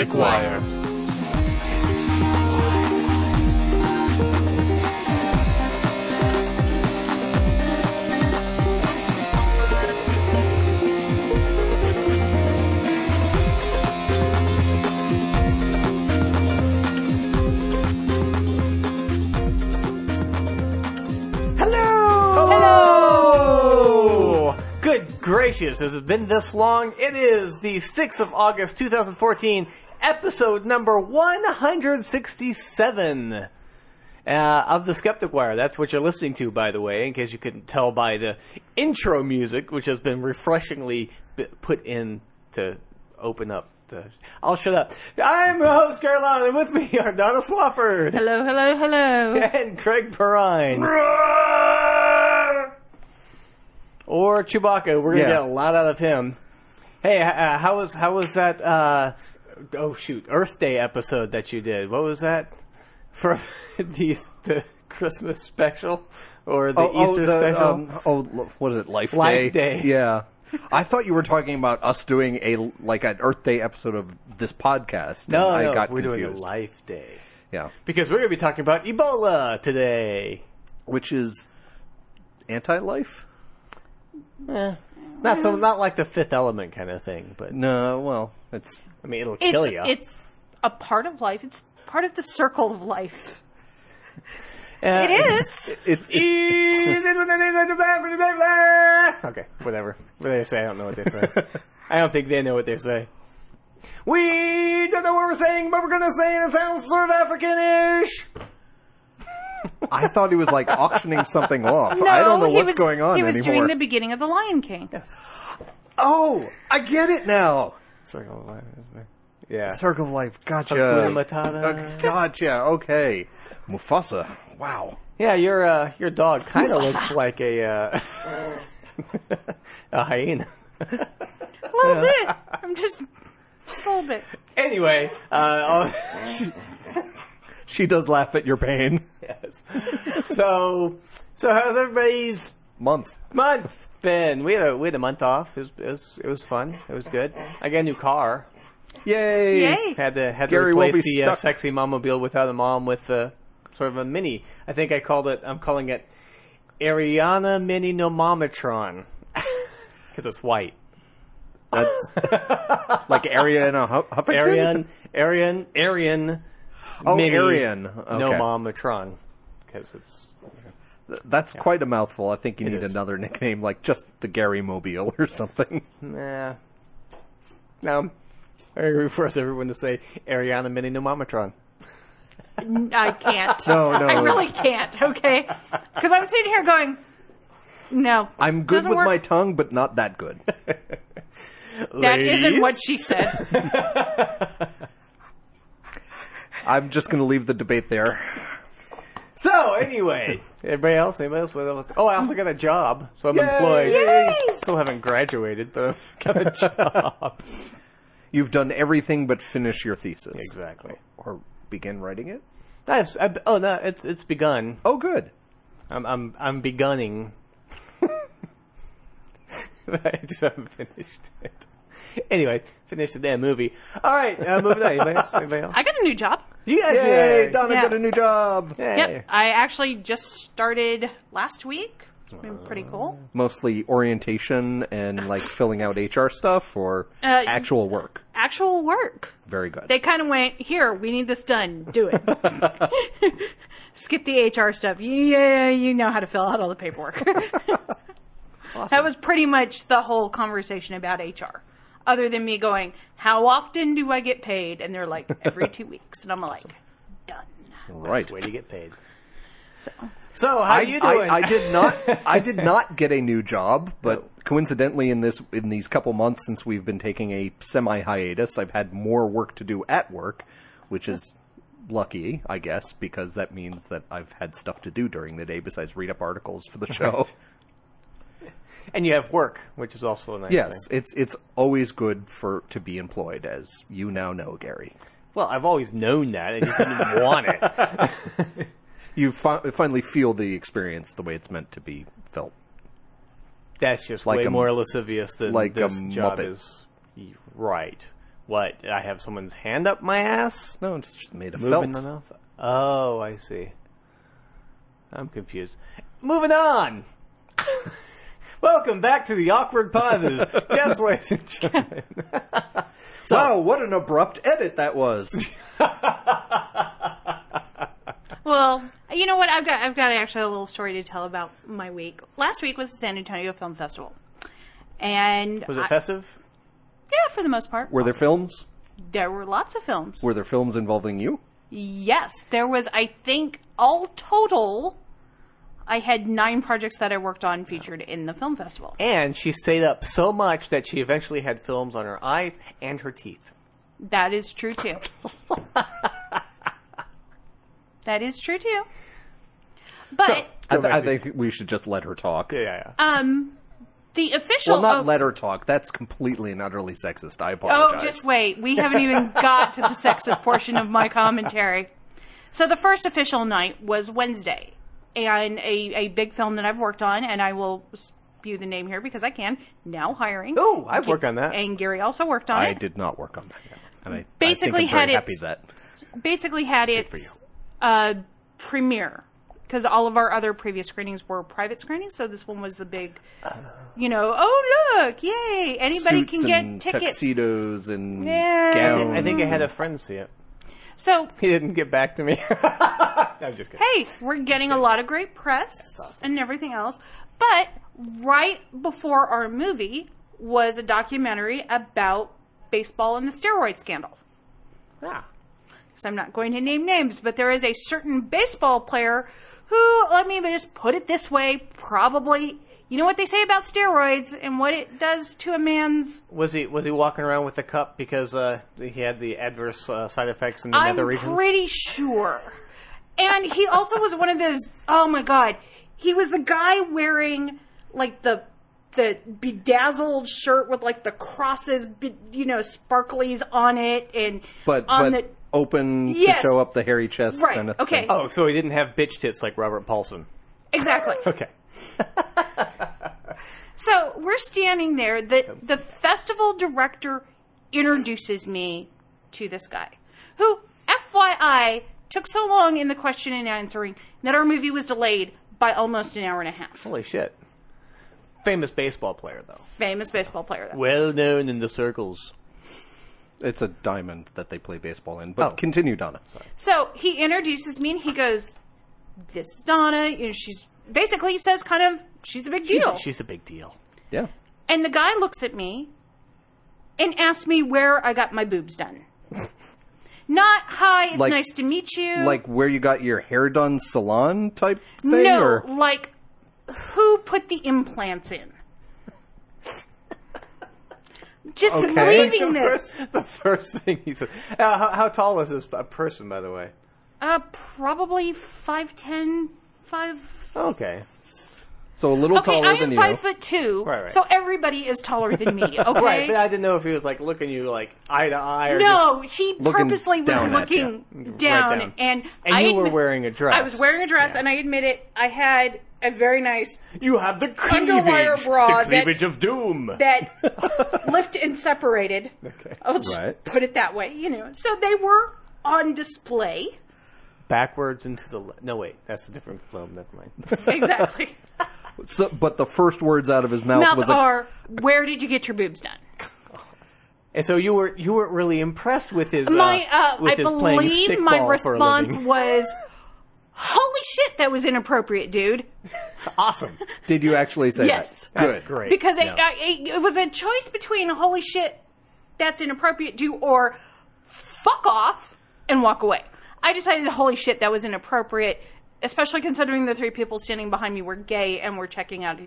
to The Skeptic Wire. Hello! Good gracious, has it been this long? It is the 6th of August 2014, episode number 167 uh, of The Skeptic Wire. That's what you're listening to, by the way, in case you couldn't tell by the intro music, which has been refreshingly put in to open up the. I'll shut up. I'm your host, Caroline, and with me are Donna Swafford Hello, hello, hello. and Craig Perrine. Or Chewbacca. We're gonna Yeah. get a lot out of him. Hey, uh, how was how was that? Uh, oh shoot, Earth Day episode that you did. What was that for the the Christmas special or the Easter special? um, oh, what is it? Life, Day. Life Day. Day. Yeah. I thought you were talking about us doing a like an Earth Day episode of this podcast. no, I no, got we're confused. doing a Life Day Yeah, because we're gonna be talking about Ebola today. which is anti-life. Eh, not so, not like the Fifth Element kind of thing, but No, well, it's I mean it'll kill It's, you. it's a part of life. It's part of the circle of life. Uh, It is. it's Okay, whatever. What do they say? I don't know what they say. I don't think they know what they say. We don't know what we're saying, but we're gonna say it. It sounds sort of African-ish. I thought he was like auctioning something off. No, I don't know he what's was, going on He was anymore. doing the beginning of the Lion King. oh, I get it now. Circle of life. Yeah. Circle of Life. Gotcha. Hakuna Matata. Uh, gotcha. Okay. Mufasa. Wow. Yeah, your uh, your dog kind of looks like a uh, a hyena. A little bit. I'm just, just a little bit. Anyway, uh, I'll- She does laugh at your pain. yes. So, so how's everybody's Month. month been? We had a we had a month off. It was it was, it was fun. It was good. I got a new car. Yay. Yay. Had to had Gary to won't replace be the uh, stuck. sexy mobile without a mom with uh, sort of a mini. I think I called it. I'm calling it Ariana Mini Nomometron because it's white. That's like area in a Hu- Huffington. Arian, Arian, Arian. Oh, Mini Arian. Okay. Nomometron because it's That's quite a mouthful. I think you It need is. another nickname, like just the Gary Mobile or something. nah. Now, I agree for us everyone to say Ariana Mini Nomometron. I can't. No, no. I really can't, okay? Because I'm sitting here going, no. I'm good with work. my tongue, but not that good. That isn't what she said. I'm just going to leave the debate there. So anyway, everybody else, anybody else? What else? Oh, I also got a job, so I'm Yay! employed. Yay! Still haven't graduated, but I've got a job. You've done everything but finish your thesis. exactly. Or begin writing it? I've, I've, oh no, it's it's begun. Oh, good. I'm I'm I'm begunning. I just haven't finished it. Anyway, finished the damn movie. All right, uh, moving on. Anybody else? Anybody else? I got a new job. You guys, Yay, yeah. Donna Yeah. got a new job. Yay. Yep. I actually just started last week. It's been pretty cool. Mostly orientation and like filling out HR stuff or Uh, actual work. Actual work. Very good. They kind of went, here, we need this done. Do it. Skip the HR stuff. Yeah, you know how to fill out all the paperwork. That was pretty much the whole conversation about HR. Other than me going, how often do I get paid? And they're like, every two weeks. And I'm like, done. right. Way to get paid. So, So how I, you doing? I, I did not. I did not get a new job, but coincidentally, in this in these couple months since we've been taking a semi hiatus, I've had more work to do at work, which is lucky, I guess, because that means that I've had stuff to do during the day besides read up articles for the show. And you have work, which is also a nice yes, thing. it's it's always good for to be employed, as you now know, Gary. Well, I've always known that. I just didn't want it. You fi- finally feel the experience the way it's meant to be felt. That's just Like way a- more lascivious than like a this job Muppet. is. Right. What? I have someone's hand up my ass? No, it's just made of Moving felt. enough? Oh, I see. I'm confused. Moving on. Welcome back to the awkward pauses. yes, ladies and gentlemen. wow, what an abrupt edit that was. Well, you know what? I've got I've got actually a little story to tell about my week. Last week was the San Antonio Film Festival, and Was it I- festive? yeah, for the most part, Were there films? there were lots of films. Were there films involving you? Yes, there was. I think all total, I had nine projects that I worked on featured in the film festival. And she stayed up so much that she eventually had films on her eyes and her teeth. That is true too. that is true too. But I, th- I think we should just let her talk. Yeah, yeah. um, the official. Well, not of- let her talk. That's completely and utterly sexist. I apologize. Oh, just wait. We haven't even got to the sexist portion of my commentary. So the first official night was Wednesday, and a, a big film that I've worked on, and I will spew the name here because I can. Now hiring. Oh, I've worked on that. And Gary also worked on I it. I did not work on that. Yet. And I, Basically I think I'm had very happy its- that. Basically had its uh, premiere because all of our other previous screenings were private screenings, so this one was the big. You know, oh look, yay! Anybody Suits can get and tickets. tuxedos and Yeah. gowns. I think I had a friend see it. So He didn't get back to me. I'm just kidding. hey, we're getting a lot of great press and everything else. But right before our movie was a documentary about baseball and the steroid scandal. Yeah. Because I'm not going to name names, but there is a certain baseball player who, let me just put it this way, probably. You know what they say about steroids and what it does to a man's. Was he was he walking around with a cup because uh, he had the adverse uh, side effects in the I'm nether regions? I'm pretty sure. And he also was one of those. Oh my god, he was the guy wearing like the the bedazzled shirt with like the crosses, be- you know, sparklies on it, and but on but open Yes. to show up the hairy chest Right, kind of okay. thing. Oh, so he didn't have bitch tits like Robert Paulson. exactly. Okay. So we're standing there. The the festival director introduces me to this guy, who, FYI, took so long in the question and answering that our movie was delayed by almost an hour and a half. Holy shit. Famous baseball player though. Famous baseball player. Though. Well known in the circles. It's a diamond that they play baseball in. But Oh. continue, Donna. So he introduces me and he goes, "This is Donna. You know, she's basically he says kind of she's a big deal." She's, she's a big deal. Yeah. and the guy looks at me and asks me where I got my boobs done. Not hi, it's Like- nice to meet you. Like where you got your hair done salon type thing? no, Or? like who put the implants in? Just Okay. leaving this. the first thing he said. Uh, how, how tall is this uh, person, by the way? Uh, probably five ten, five. Okay. So a little Okay, taller I than am you. five foot two, Right, right. so everybody is taller than me. Okay. Right, but I didn't know if he was like looking you like eye to eye or No, he Looking purposely was down at looking Right down, down. and And I you were admit- wearing a dress. I was wearing a dress, Yeah. and I admit it. I had a very nice you have the cleavage, Underwire bra the cleavage that- of doom. that lift and separated. Okay. I'll just Right. put it that way, you know. So they were on display. Backwards into the le- no wait, that's a different film. Never mind. Exactly. So, but the first words out of his mouth, Mouth was a, are, where did you get your boobs done? and so you were you weren't really impressed with his My, uh, uh, with I his playing believe my stickball for a response was, holy shit, that was inappropriate, dude. awesome. Did you actually say Yes. that? That's Good. great. Because Yeah. it, I, it was a choice between holy shit, that's inappropriate, dude, or fuck off and walk away. I decided holy shit, that was inappropriate, especially considering the three people standing behind me were gay and were checking out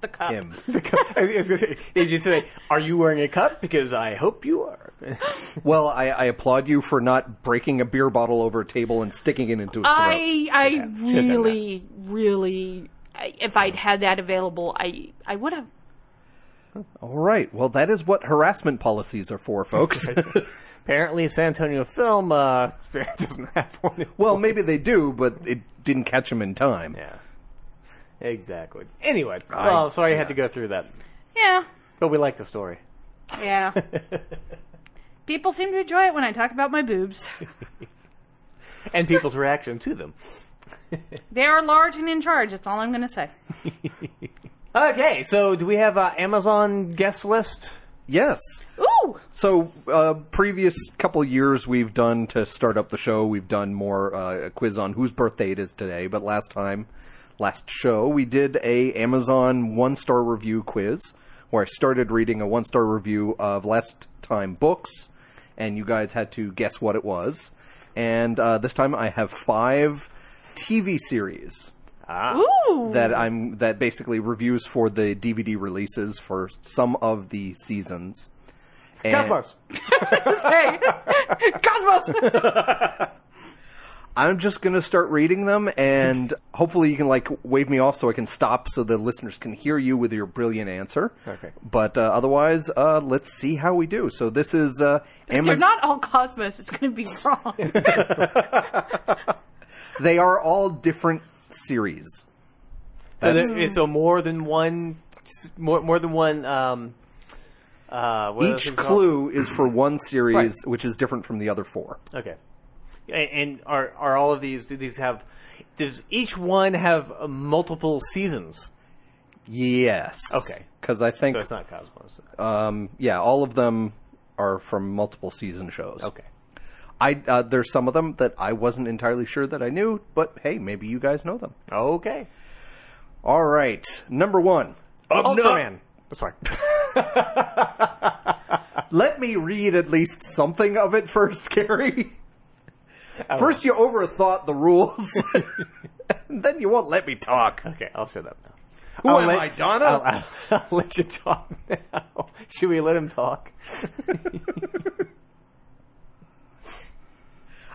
the cup. Him. I was gonna say, Did you say, "Are you wearing a cup?" Because I hope you are. Well, I, I applaud you for not breaking a beer bottle over a table and sticking it into his throat. I I should've really really I- if I'd had that available, I I would have. All right. Well, that is what harassment policies are for, folks. Apparently, San Antonio Film uh, doesn't have one. well, maybe they do, but it didn't catch him in time. Yeah, exactly. Anyway, I- well, sorry I had to go through that, Yeah. but we like the story. Yeah. People seem to enjoy it when I talk about my boobs. and people's reaction to them. They are large and in charge. That's all I'm going to say. Okay, so do we have an Amazon guest list? Yes. Ooh! So, uh, previous couple years we've done to start up the show, we've done more uh, a quiz on whose birthday it is today. But last time, last show, we did a Amazon one star review quiz where I started reading a one star review of Last Time books, and you guys had to guess what it was. And uh, this time I have five TV series Ooh! that I'm that basically reviews for the DVD releases for some of the seasons. And Cosmos. Say, Cosmos! I'm just gonna start reading them, and hopefully you can like wave me off so I can stop so the listeners can hear you with your brilliant answer. Okay. But uh, otherwise, uh, let's see how we do. So this is uh, If they're not all Cosmos, it's going to be wrong. they are all different series. So, there- so more than one, more more than one. Um, uh, what Each things called? clue is for one series, Right. which is different from the other four. Okay. And are are all of these? Do these have? Does each one have uh, multiple seasons? Yes. Okay. Because I think So it's not Cosmos. um, yeah, all of them are from multiple season shows. okay. I uh, there's some of them that I wasn't entirely sure that I knew, but hey, maybe you guys know them. Okay. All right, number one, Ultraman. That's right. Let me read at least something of it first, Gary. First, you overthought the rules, and then you won't let me talk. Okay, I'll shut up now. Who I'll am let- I, Donna? I'll, I'll, I'll let you talk now. Should we let him talk?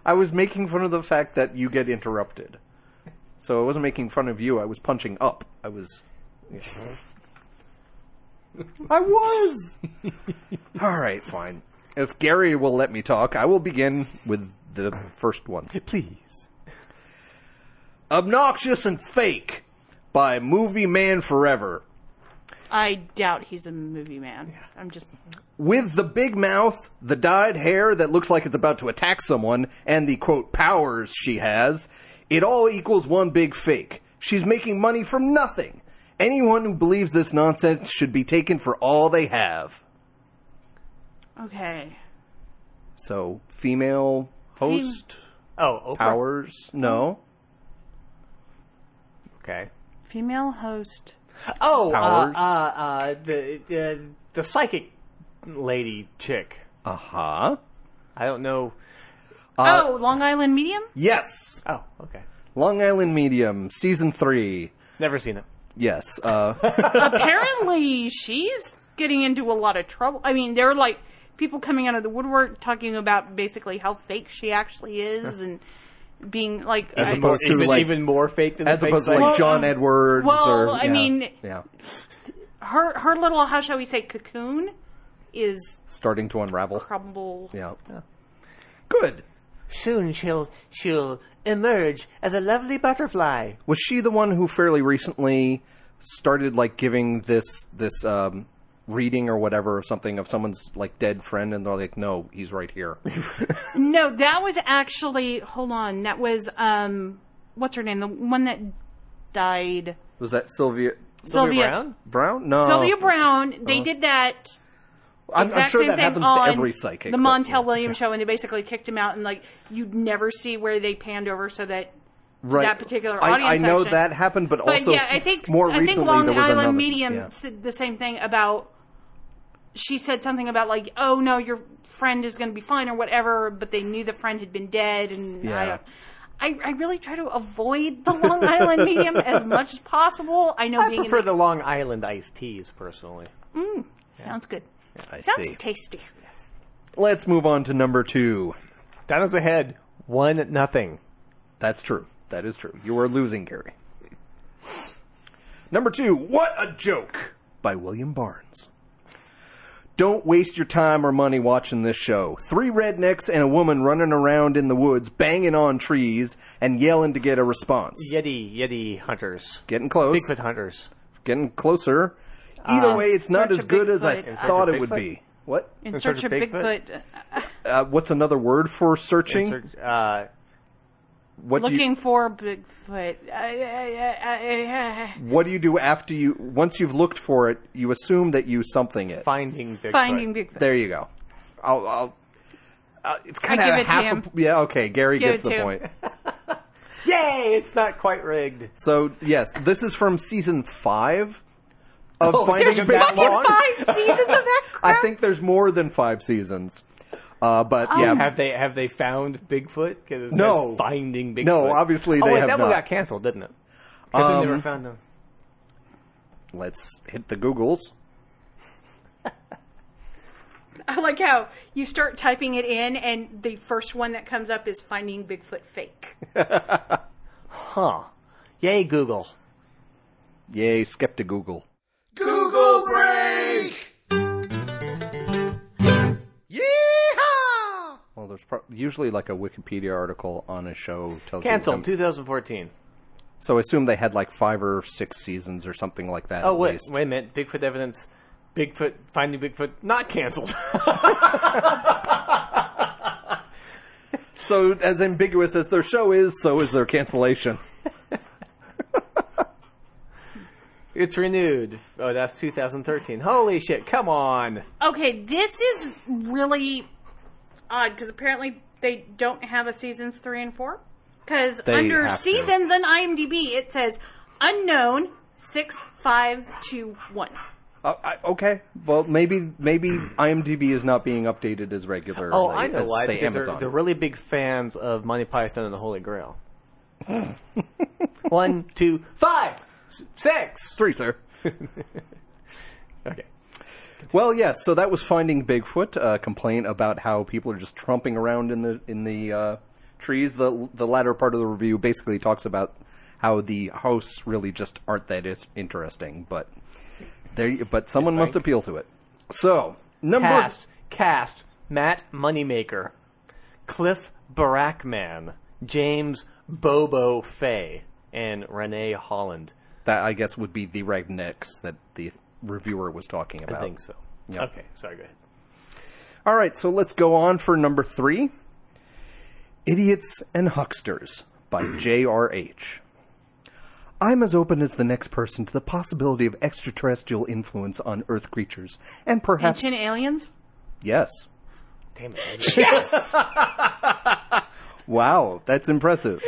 I was making fun of the fact that you get interrupted. So I wasn't making fun of you. I was punching up. I was. I was. All right, fine. If Gary will let me talk, I will begin with the first one. Please. Obnoxious and Fake by Movie Man Forever. I doubt he's a movie man. I'm just. With the big mouth, the dyed hair that looks like it's about to attack someone, and the quote powers she has, it all equals one big fake. She's making money from nothing. Anyone who believes this nonsense should be taken for all they have. Okay. So, female host Oh, Oprah. powers? No. Hmm. Okay. Female host. Oh, Powers. Uh, uh, uh, the uh, the psychic lady chick. Uh huh. I don't know. oh, Long Island Medium? Yes. Oh, okay. Long Island Medium, season three. Never seen it. Yes. Uh, Apparently, she's getting into a lot of trouble. I mean, there are like people coming out of the woodwork talking about basically how fake she actually is and being like. As I- opposed to, even, like- even more fake than the as fake opposed to side? like John Edwards well, or. I yeah. mean- yeah. her her little how shall we say cocoon is Starting to unravel. probable. Yeah. Good. Soon she'll she'll emerge as a lovely butterfly. Was she the one who fairly recently started like giving this this um, reading or whatever or something of someone's like dead friend, and they're like, "No, he's right here." No, that was actually hold on. That was um, what's her name? The one that died. Was that Sylvia Sylvia Sylvia Browne? Browne? No, Sylvia Browne. They did that. I'm, I'm sure same that thing happens to every psychic. The but- Montel Williams show, and they basically kicked him out, and like you'd never see where they panned over so that right. that particular I, audience I know section. that happened, but, But also yeah, I think more I recently think Long there was Island another. Medium yeah. said the same thing about. She said something about like, oh no, your friend is going to be fine or whatever, but they knew the friend had been dead, and I don't. I, I really try to avoid the Long Island medium as much as possible. I know I being prefer in the Long Island iced teas personally. Mm, the, sounds good. I Sounds see. tasty. Let's move on to number two. Donna's ahead, one nothing. That's true. That is true. You are losing, Gary. Number two, What a Joke by William Barnes. Don't waste your time or money watching this show. Three rednecks and a woman running around in the woods, banging on trees and yelling to get a response. Yeti Yeti hunters, Getting close. Bigfoot hunters. Getting closer. Either Uh, way, it's not as a good as I thought it would be. What? In, In search, search of of Bigfoot, Bigfoot? uh, Uh, what's another word for searching? Search- uh, what do you, looking for Bigfoot. What do you do after you once you've looked for it? You assume that you something it. finding Bigfoot. finding Bigfoot. There you go. I'll. I'll uh, it's kind of it half. A, yeah. Okay. Gary Give gets the point. Yay! It's not quite rigged. So yes, this is from season five of Oh, Finding There's Bigfoot. that fucking long? five seasons of that I think there's more than five seasons. Uh, but Oh. yeah, Have they have they found Bigfoot? Because No. finding Bigfoot. No, obviously oh, they wait, have that one not. got canceled, didn't it? Because they Um, never found him. let's hit the Googles. I like how you start typing it in, and the first one that comes up is finding Bigfoot fake. Huh? Yay, Google. Yay, skeptic Google. Google there's pro- usually like a Wikipedia article on a show tells Canceled. them- 2014. So I assume they had like five or six seasons or something like that. Oh at wait, least. wait a minute. Bigfoot evidence. Bigfoot finding Bigfoot not canceled. So as ambiguous as their show is, so is their cancellation. it's renewed. Oh, that's 2013. Holy shit! Come on. Okay, this is really odd because apparently they don't have a seasons three and four. Because They under have to. seasons on IMDb, it says unknown six five two one. Uh, I, okay, well maybe maybe IMDb is not being updated as regularly. Oh, I know as, why. Say Because they're, Amazon. they're really big fans of Monty Python and the Holy Grail. One, two, five, s- six. Three, sir. Well, yes. So that was finding Bigfoot. A complaint about how people are just trumping around in the in the uh, trees. The the latter part of the review basically talks about how the hosts really just aren't that interesting, but there. But someone must appeal to it. So number Cast, cast, Matt Moneymaker, Cliff Barackman, James Bobo Fay, and Ranae Holland. that I guess would be the rednecks that the reviewer was talking about. I think so. Yep. Okay, sorry, go ahead. All right, so let's go on for number three Idiots and Hucksters by J.R.H. I'm as open as the next person to the possibility of extraterrestrial influence on Earth creatures, and perhaps. Ancient aliens. yes. Damn it. Yes, Wow, that's impressive.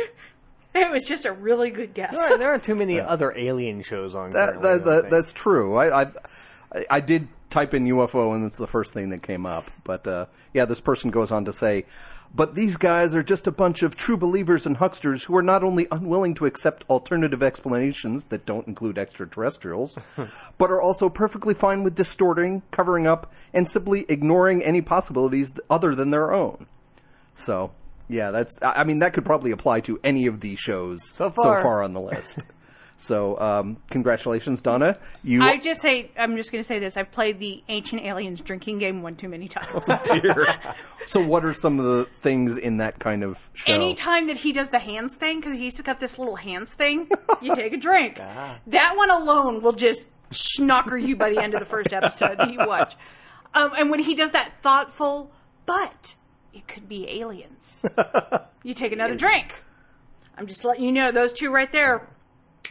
it was just a really good guess. There, there aren't too many other alien shows on. That, currently, I that, don't that, think. that's true. I, I, I- I did type in UFO, and it's the first thing that came up. But uh, yeah, this person goes on to say, but these guys are just a bunch of true believers and hucksters who are not only unwilling to accept alternative explanations that don't include extraterrestrials, but are also perfectly fine with distorting, covering up, and simply ignoring any possibilities other than their own. So. Yeah, that's. I I mean, that could probably apply to any of these shows So far. on the list. So, um, congratulations, Donna. You I just say I'm just going to say this. I've played the Ancient Aliens drinking game one too many times. dear. so, what are some of the things in that kind of show? Anytime that he does the hands thing, because he's got this little hands thing, you take a drink. That one alone will just schnocker you by the end of the first episode that you watch. Um, and when he does that thoughtful, but it could be aliens, you take another drink. I'm just letting you know those two right there.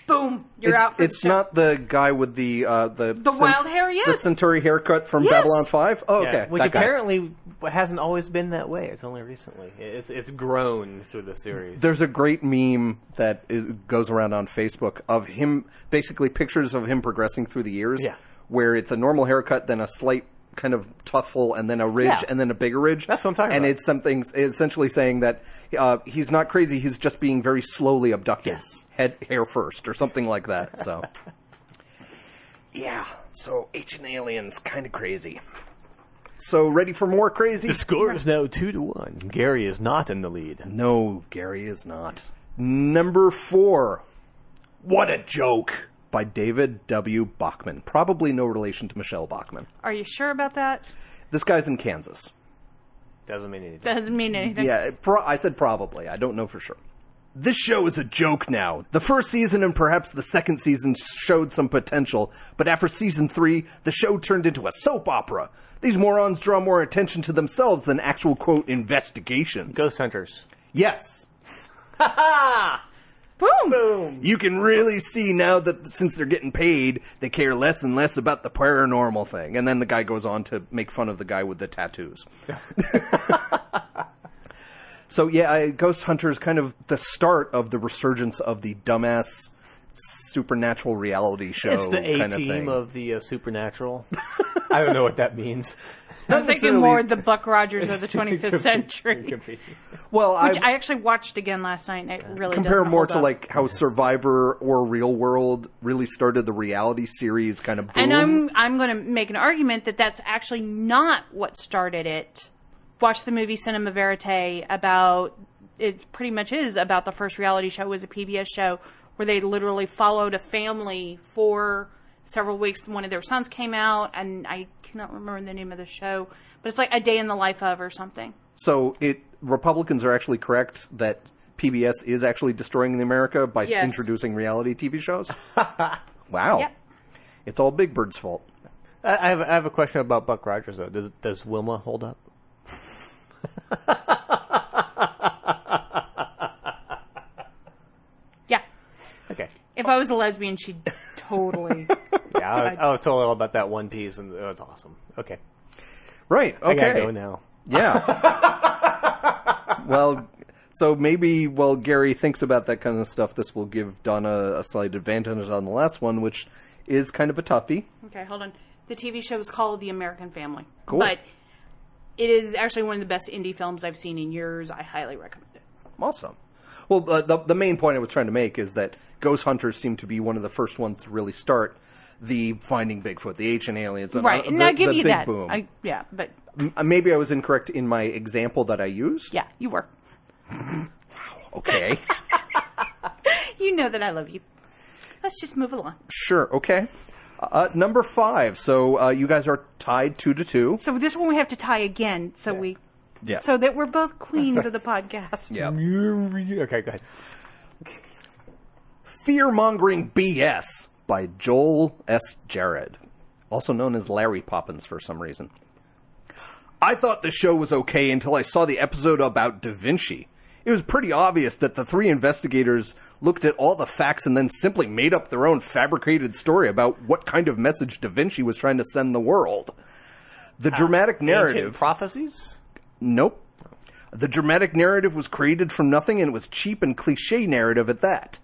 Boom, you're it's out. For it's the show. not the guy with the uh, the The wild hair, Yes, the yes. Centauri haircut from Yes. Babylon Five. Oh, Yeah, okay, which that guy. apparently hasn't always been that way. It's only recently. It's it's grown through the series. There's a great meme that is, goes around on Facebook of him, basically pictures of him progressing through the years. Yeah. Where it's a normal haircut, then a slight kind of tuffle, and then a ridge, Yeah. and then a bigger ridge. That's what I'm talking and about. it's something essentially saying that uh, he's not crazy; he's just being very slowly abducted, Yes. head hair first, or something like that. So, yeah. So ancient aliens, kind of crazy. So ready for more crazy? the score is now two to one. Gary is not in the lead. No, Gary is not. Number four. What a joke! By David W. Bachman. Probably no relation to Michele Bachmann. Are you sure about that? This guy's in Kansas. Doesn't mean anything. Doesn't mean anything. Yeah, pro- I said probably. I don't know for sure. This show is a joke now. The first season and perhaps the second season showed some potential, but after season three, the show turned into a soap opera. These morons draw more attention to themselves than actual quote investigations. Ghost Hunters. Yes. Boom. Boom. You can really see now that since they're getting paid, they care less and less about the paranormal thing. And then the guy goes on to make fun of the guy with the tattoos. so yeah, I, Ghost Hunter is kind of the start of the resurgence of the dumbass supernatural reality show It's the A kind of team thing. of the uh, Supernatural. I don't know what that means. I was thinking more the Buck Rogers of the 25th century, well, I which I actually watched again last night. and It really compare more hold to up. like how Survivor or Real World really started the reality series kind of boom. And I'm I'm going to make an argument that that's actually not what started it. Watch the movie Cinema Verite about it. Pretty much is about the first reality show was a PBS show where they literally followed a family for several weeks. One of their sons came out, and I cannot remember the name of the show, but it's like a day in the life of or something. So it Republicans are actually correct that PBS is actually destroying America by Yes. introducing reality TV shows. wow, Yep. it's all Big Bird's fault. I I have, I have a question about Buck Rogers though. Does does Wilma hold up? Yeah. Okay. If I was a lesbian, she'd totally. Yeah, I was, I was told all about that one piece, and it was awesome. Okay, Right? Okay. I gotta Okay. go now. Yeah. well, so maybe while Gary thinks about that kind of stuff, this will give Donna a slight advantage on the last one, which is kind of a toughie. Okay, hold on. The TV show is called The American Family. Cool. But it is actually one of the best indie films I've seen in years. I highly recommend it. Awesome. Well, uh, the the main point I was trying to make is that Ghost Hunters seem to be one of the first ones to really start the finding Bigfoot, the ancient aliens, and, Right, uh, and I'll give the you big that. boom. I, yeah, but M- uh, Maybe I was incorrect in my example that I used. yeah, you were. Okay. You know that I love you. Let's just move along. sure. Okay. Uh, number five. So uh, you guys are tied two to two. So this one we have to tie again, so we, Yes. so that we're both queens of the podcast. yeah. Okay, go ahead. Fear mongering BS by Joel S. Jared, also known as Larry Poppins for some reason. I thought the show was okay until I saw the episode about Da Vinci. It was pretty obvious that the three investigators looked at all the facts and then simply made up their own fabricated story about what kind of message Da Vinci was trying to send the world. The ah, dramatic Ancient narrative. prophecies. Nope. The dramatic narrative was created from nothing and it was cheap and cliche narrative at that.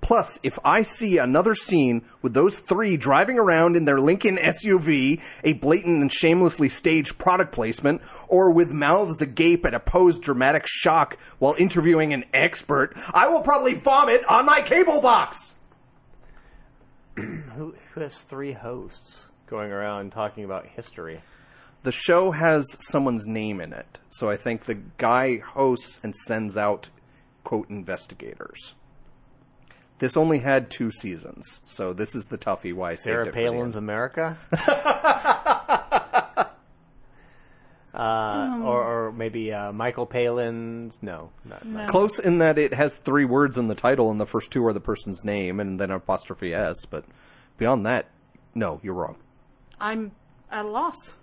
Plus, if I see another scene with those three driving around in their Lincoln SUV, a blatant and shamelessly staged product placement, or with mouths agape at a posed dramatic shock while interviewing an expert, I will probably vomit on my cable box! Who, who has three hosts going around talking about history? The show has someone's name in it, so I think the guy hosts and sends out, quote, investigators. This only had two seasons, so this is the toughie why I saved Sarah it for the end. Palin's America. uh, or, or maybe uh, Michael Palin's. No, not, not- Close in that it has three words in the title, and the first two are the person's name, and then apostrophe s. But beyond that, no, you're wrong. I'm at a loss.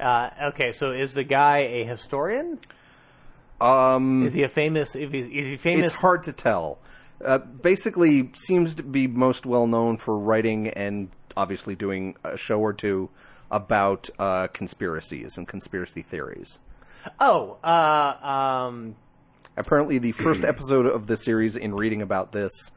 Uh, okay, so is the guy a historian? Um, is he a famous? If he's, is he famous? It's hard to tell. Uh, basically, seems to be most well known for writing and obviously doing a show or two about uh, conspiracies and conspiracy theories. Oh, uh, um, Apparently, the first episode of the series, in reading about this,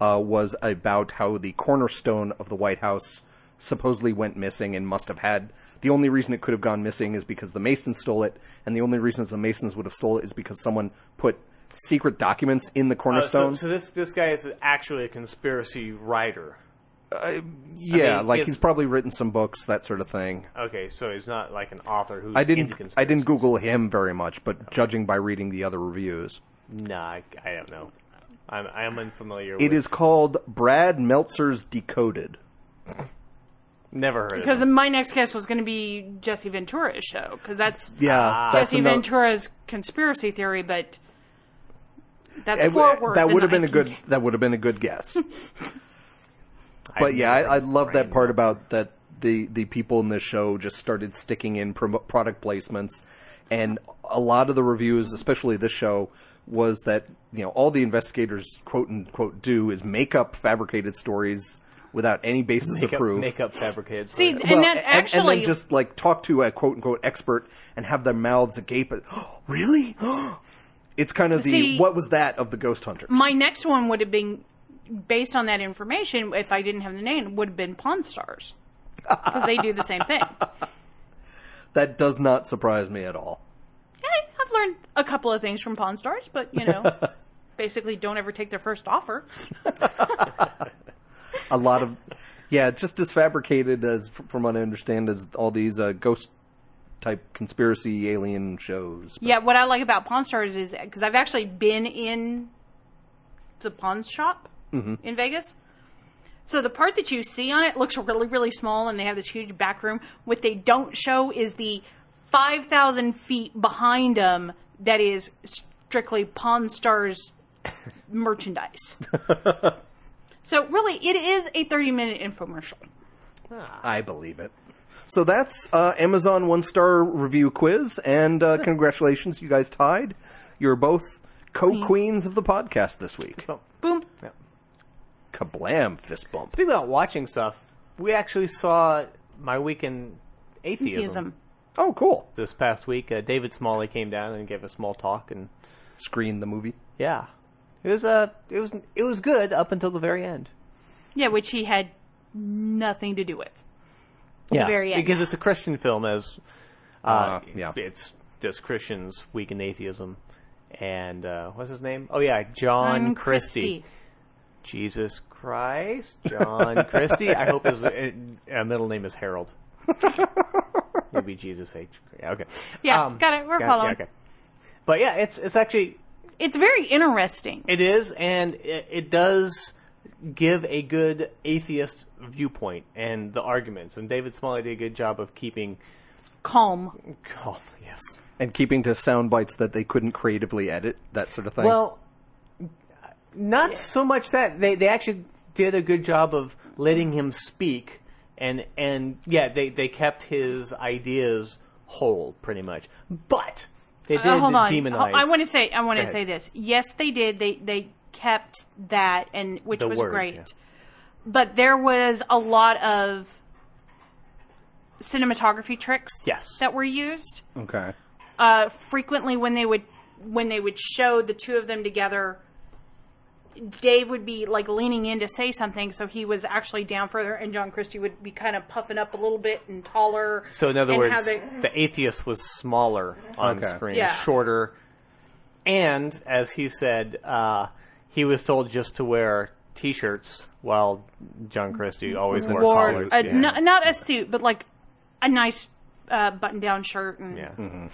uh, was about how the cornerstone of the White House supposedly went missing and must have had. The only reason it could have gone missing is because the Masons stole it, and the only reasons the Masons would have stole it is because someone put secret documents in the uh, so, cornerstone. so this this guy is actually a conspiracy writer. yeah, I mean, like he's probably written some books, that sort of thing. Okay, so he's not like an author who's I didn't. conspiracies. I didn't Google him very much, but judging by reading the other reviews, Nah, I, I don't know. I'm I'm unfamiliar. it with is called Brad Meltzer's Decoded. never heard Because of him. my next guess was going to be Jesse Ventura's show, because that's Yeah, that's Jesse ano- Ventura's conspiracy theory, but That's It- four words. that would have been I a good. can- That would have been a good guess. I've but yeah, I, I love that part it. about that the the people in this show just started sticking in promo product placements, and a lot of the reviews, especially this show, was that you know all the investigators quote unquote do is make up fabricated stories without any basis Make of up, proof. make up fabricated. See, stories. and Well, that and- actually and, then just like talk to a quote unquote expert and have their mouths agape. At, oh, really? it's kind of the See- what was that of the ghost hunters? my next one would have been based on that information. If I didn't have the name, would have been Pawn Stars because they do the same thing. that does not surprise me at all. Hey, I've learned a couple of things from Pawn Stars, but you know, basically, don't ever take their first offer. a lot of yeah just as fabricated as from what i understand as all these uh, ghost type conspiracy alien shows Yeah, what I like about Pawn Stars is because I've actually been in the pawn shop mm-hmm. in Vegas. So the part that you see on it looks really, really small, and they have this huge back room. What they don't show is the five thousand feet behind them that is strictly Pawn Stars merchandise. so really, it is a thirty-minute infomercial. Ah. i believe it so that's uh, amazon one star review quiz and uh, congratulations you guys tied you're both co-queens of the podcast this week Oh, Boom. yeah. kablam fist bump Speaking about watching stuff, we actually saw my weekend atheism, Atheism. oh cool this past week. Uh, David Smalley came down and gave a small talk, and screen the movie yeah, it was uh, it was it was good up until the very end. Yeah, which he had nothing to do with. Yeah, very end. because it's a Christian film, as uh, Uh, yeah. it's just Christians week in atheism, and uh, what's his name? Oh yeah, John Um, Christy. Jesus Christ, John Christy. I hope his uh, uh, middle name is Harold. Maybe Jesus H. Yeah, okay. Yeah, got it. We're got following. okay. But yeah, it's it's actually It's very interesting. it is, and it, it does give a good atheist viewpoint and the arguments. And David Smalley did a good job of keeping Calm. calm. Yes. and keeping to sound bites that they couldn't creatively edit that sort of thing Well, not so much that they they actually did a good job of letting him speak, and and yeah, they they kept his ideas whole pretty much, but they did Uh, hold on. demonize. I want to say I want to say this. Yes, they did. They they kept that and which The was words, great. yeah. But there was a lot of cinematography tricks Yes. that were used. okay Uh, frequently when they would when they would show the two of them together Dave would be like leaning in to say something, so he was actually down further, and John Christy would be kind of puffing up a little bit and taller. So in other words, they- the atheist was smaller on Okay. screen, Yeah. shorter, and as he said, uh, he was told just to wear t-shirts, while John Christy always wore wore collars. a, yeah. n- not a suit, but like a nice uh, button-down shirt. And yeah.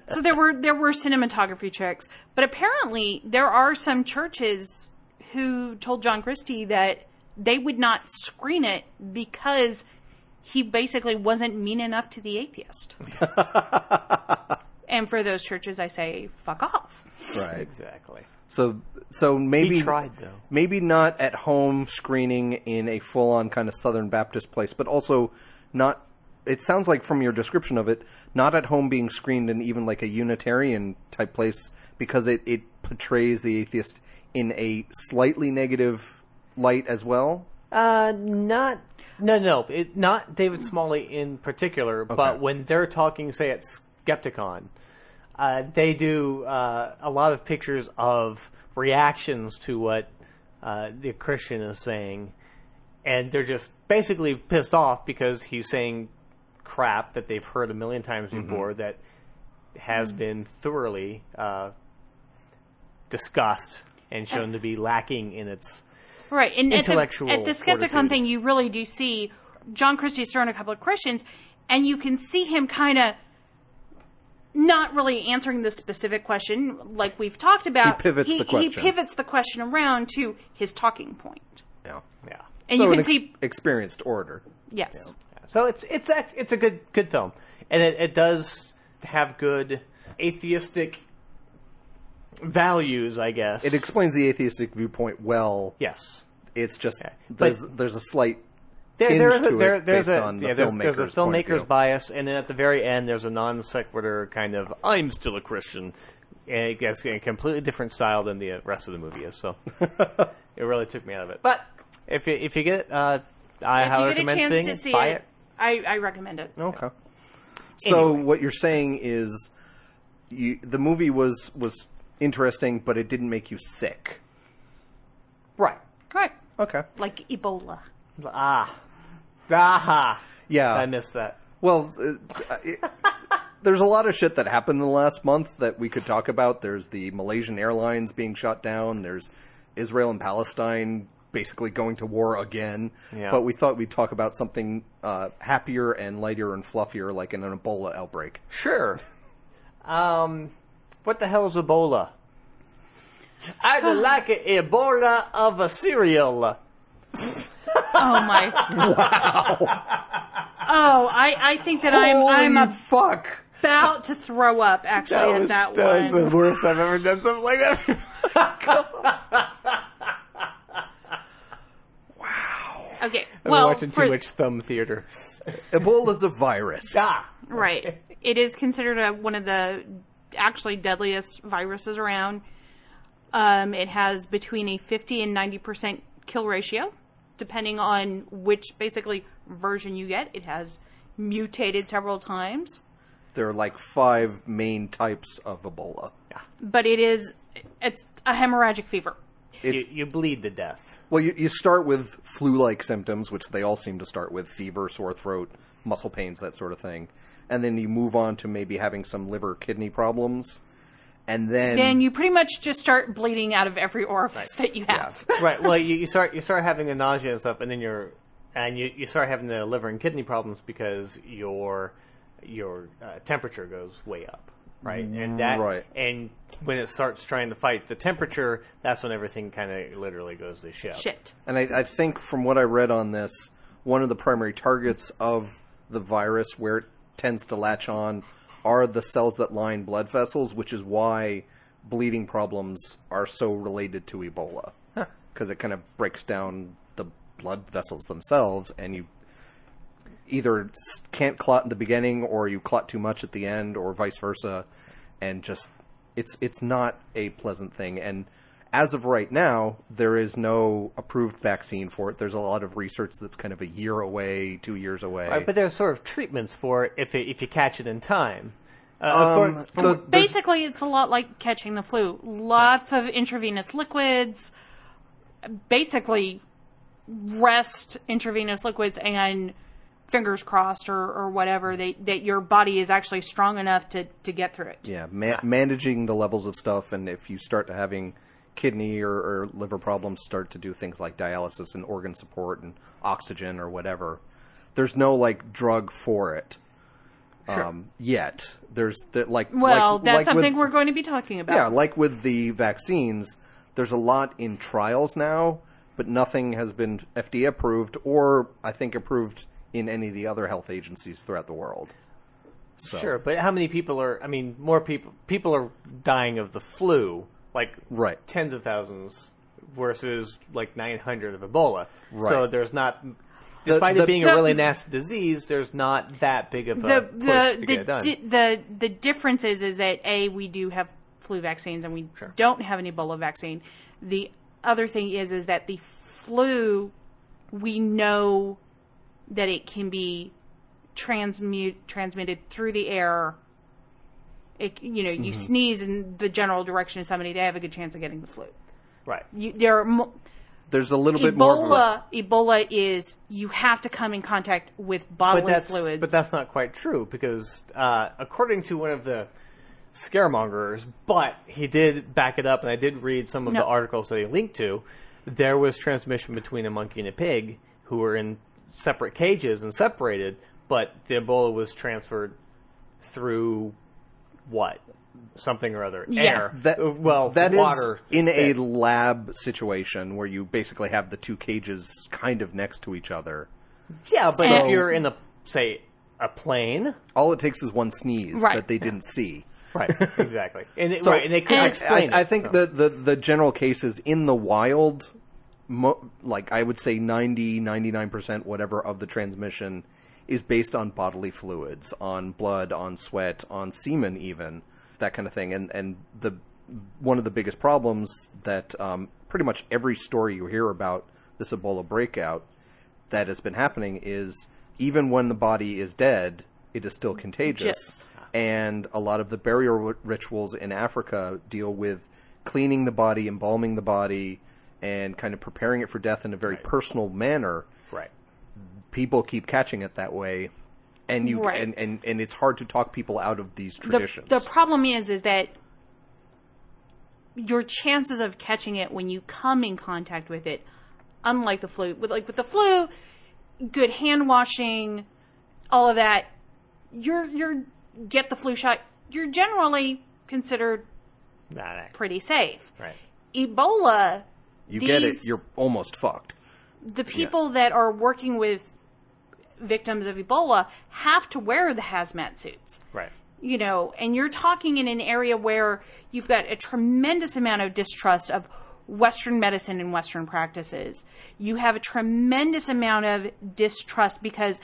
so there were there were cinematography tricks, but apparently there are some churches who told John Christy that they would not screen it because he basically wasn't mean enough to the atheist. and for those churches, I say, fuck off. right exactly. So so maybe He tried, though. Maybe not at home screening in a full on kind of Southern Baptist place, but also not. It sounds like from your description of it, not at home being screened in even like a Unitarian type place because it, it portrays the atheist in a slightly negative light as well. Uh, not no no, it, not David Smalley in particular, but when they're talking, say at Skepticon, uh, they do uh, a lot of pictures of reactions to what uh, the Christian is saying, and they're just basically pissed off because he's saying crap that they've heard a million times before that has been thoroughly uh, discussed and shown to be lacking in its Right, and Intellectual at the, at the Skepticon fortitude. thing, you really do see John Christy's throwing a couple of Christians, and you can see him kind of not really answering the specific question, like we've talked about. He pivots the question. He pivots the question around to his talking point. Yeah. yeah. And so you an can ex- see, experienced orator. yes, So it's it's act- it's a good good film, and it, it does have good atheistic values, I guess. It explains the atheistic viewpoint well. yes. It's just Yeah. there's But- there's a slight There, there's a, there, there's based a, on the there's, filmmaker's, there's a filmmaker's bias, and then at the very end, there's a non sequitur kind of "I'm still a Christian," and it gets a completely different style than the rest of the movie is. So it really took me out of it. But if you, if you get, uh, I if highly you get a recommend seeing to it. see Buy it, it. I, I recommend it. Okay. So Anyway. what you're saying is, you, the movie was was interesting, but it didn't make you sick. Right. Right. Okay. Like Ebola. Ah. Ah. Yeah. I missed that. Well, uh, it, there's a lot of shit that happened in the last month that we could talk about. There's the Malaysian Airlines being shut down. There's Israel and Palestine basically going to war again. Yeah. But we thought we'd talk about something uh, happier and lighter and fluffier, like an Ebola outbreak. Sure. Um, what the hell is Ebola? I'd like an Ebola of a cereal. Oh my! wow! Oh, I, I think that I'm I'm Holy fuck! about to throw up actually at that, was one. the worst I've ever done something like that. Wow. Okay, I'm well, watching too for- much thumb theater. Ebola's a virus. Ah. right, it is considered a, one of the actually deadliest viruses around. Um, it has between a 50 and 90 percent kill ratio, depending on which basically version you get. It has mutated several times. There are like five main types of Ebola. Yeah. but it is it's a hemorrhagic fever. You, you bleed to death. Well, you, you start with flu-like symptoms, which they all seem to start with: fever, sore throat, muscle pains, that sort of thing. And then you move on to maybe having some liver, kidney problems, and then Then you pretty much just start bleeding out of every orifice that you have. right. Well, you, you start you start having the nausea and stuff, and then you're and you, you start having the liver and kidney problems because your your uh, temperature goes way up, right? And that Right. and when it starts trying to fight the temperature, that's when everything kind of literally goes to shit. Shit. And I, I think from what I read on this, one of the primary targets of the virus, where it tends to latch on, are the cells that line blood vessels, which is why bleeding problems are so related to Ebola. Because it kind of breaks down the blood vessels themselves, and you either can't clot in the beginning, or you clot too much at the end, or vice versa, and just it's it's not a pleasant thing. And as of right now, there is no approved vaccine for it. There's a lot of research that's kind of a year away, two years away. Right, but there's sort of treatments for it if it, if you catch it in time. Uh, Um, according- the- Basically, it's a lot like catching the flu. Lots of intravenous liquids, basically rest intravenous liquids and fingers crossed or, or whatever that, that your body is actually strong enough to, to get through it. yeah, ma- managing the levels of stuff, and if you start to having kidney or, or liver problems, start to do things like dialysis and organ support and oxygen or whatever. There's no like drug for it um, yet. There's the, like Well, like, that's like something with, we're going to be talking about. Yeah, like with the vaccines, there's a lot in trials now, but nothing has been FDA approved or I think approved in any of the other health agencies throughout the world. So, Sure, but how many people are? I mean, more people people are dying of the flu, like Right. tens of thousands, versus like 900 of Ebola. Right. So there's not, despite the- it being the- a really nasty disease, there's not that big of a the push the to the, get it done. di- the the difference is is that a we do have flu vaccines and we Sure. don't have an Ebola vaccine. The other thing is is that the flu we know that it can be transmute transmitted through the air. It, you know, Mm-hmm. you sneeze in the general direction of somebody, they have a good chance of getting the flu. right. You, there are mo- there's a little bit more Ebola. Ebola is you have to come in contact with bodily But fluids. but that's not quite true because uh, according to one of the scaremongers, but he did back it up, and I did read some of No. the articles that he linked to. There was transmission between a monkey and a pig who were in separate cages and separated, but the Ebola was transferred through what something or other Yeah. air. that Uh, well, that is water in a lab situation where you basically have the two cages kind of next to each other. yeah, but So- if you're in a say a plane, All it takes is one sneeze Right. that they didn't see. Right, exactly. And, it- So- right, and they couldn't And- explain I, I think so. the, the, the general cases in the wild, mo- like I would say 90, 99%, whatever, of the transmission is based on bodily fluids, on blood, on sweat, on semen, even that kind of thing. And and the one of the biggest problems that um, pretty much every story you hear about this Ebola breakout that has been happening is even when the body is dead, it is still contagious. Yes. And a lot of the burial rituals in Africa deal with cleaning the body, embalming the body, and kind of preparing it for death in a very personal manner. right. People keep catching it that way, and you Right. and, and, and it's hard to talk people out of these traditions. the problem is is that your chances of catching it when you come in contact with it unlike the flu with like with the flu good hand washing all of that you're you're get the flu shot you're generally considered Nah, nah. pretty safe Right. ebola you get it, you're almost fucked. the people that are working with victims of ebola have to wear the hazmat suits Right. you know, and you're talking in an area where you've got a tremendous amount of distrust of Western medicine and Western practices. You have a tremendous amount of distrust because,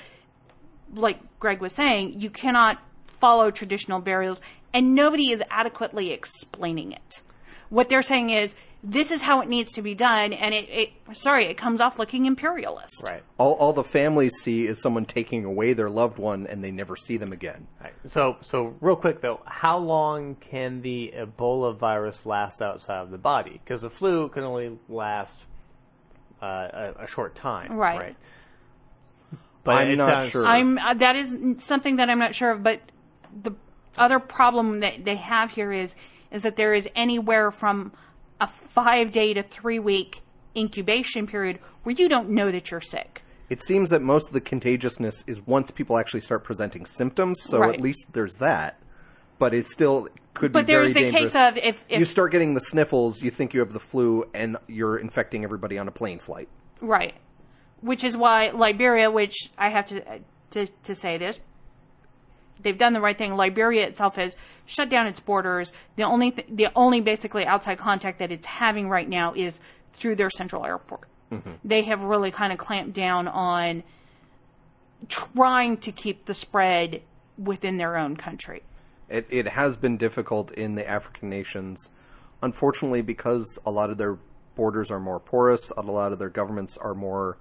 like Greg was saying, you cannot follow traditional burials and nobody is adequately explaining it. What they're saying is, this is how it needs to be done, and it, it sorry, it comes off looking imperialist. Right. All, all the families see is someone taking away their loved one, and they never see them again. Right. So, so real quick though, how long can the Ebola virus last outside of the body? Because the flu can only last uh, a, a short time. Right. Right. But I'm not sounds- sure. I'm uh, that is something that I'm not sure of, but the other problem that they have here is is that there is anywhere from a five day to three week incubation period where you don't know that you're sick. It seems that most of the contagiousness is once people actually start presenting symptoms, so Right. at least there's that. But it still could But be very dangerous. But there's the case of if, if you start getting the sniffles, you think you have the flu, and you're infecting everybody on a plane flight. Right. Which is why Liberia, which I have to to, to say this, they've done the right thing. Liberia itself has shut down its borders. The only th- the only basically outside contact that it's having right now is through their central airport. They have really kind of clamped down on trying to keep the spread within their own country. It, it has been difficult in the African nations, unfortunately, because a lot of their borders are more porous, a lot of their governments are more,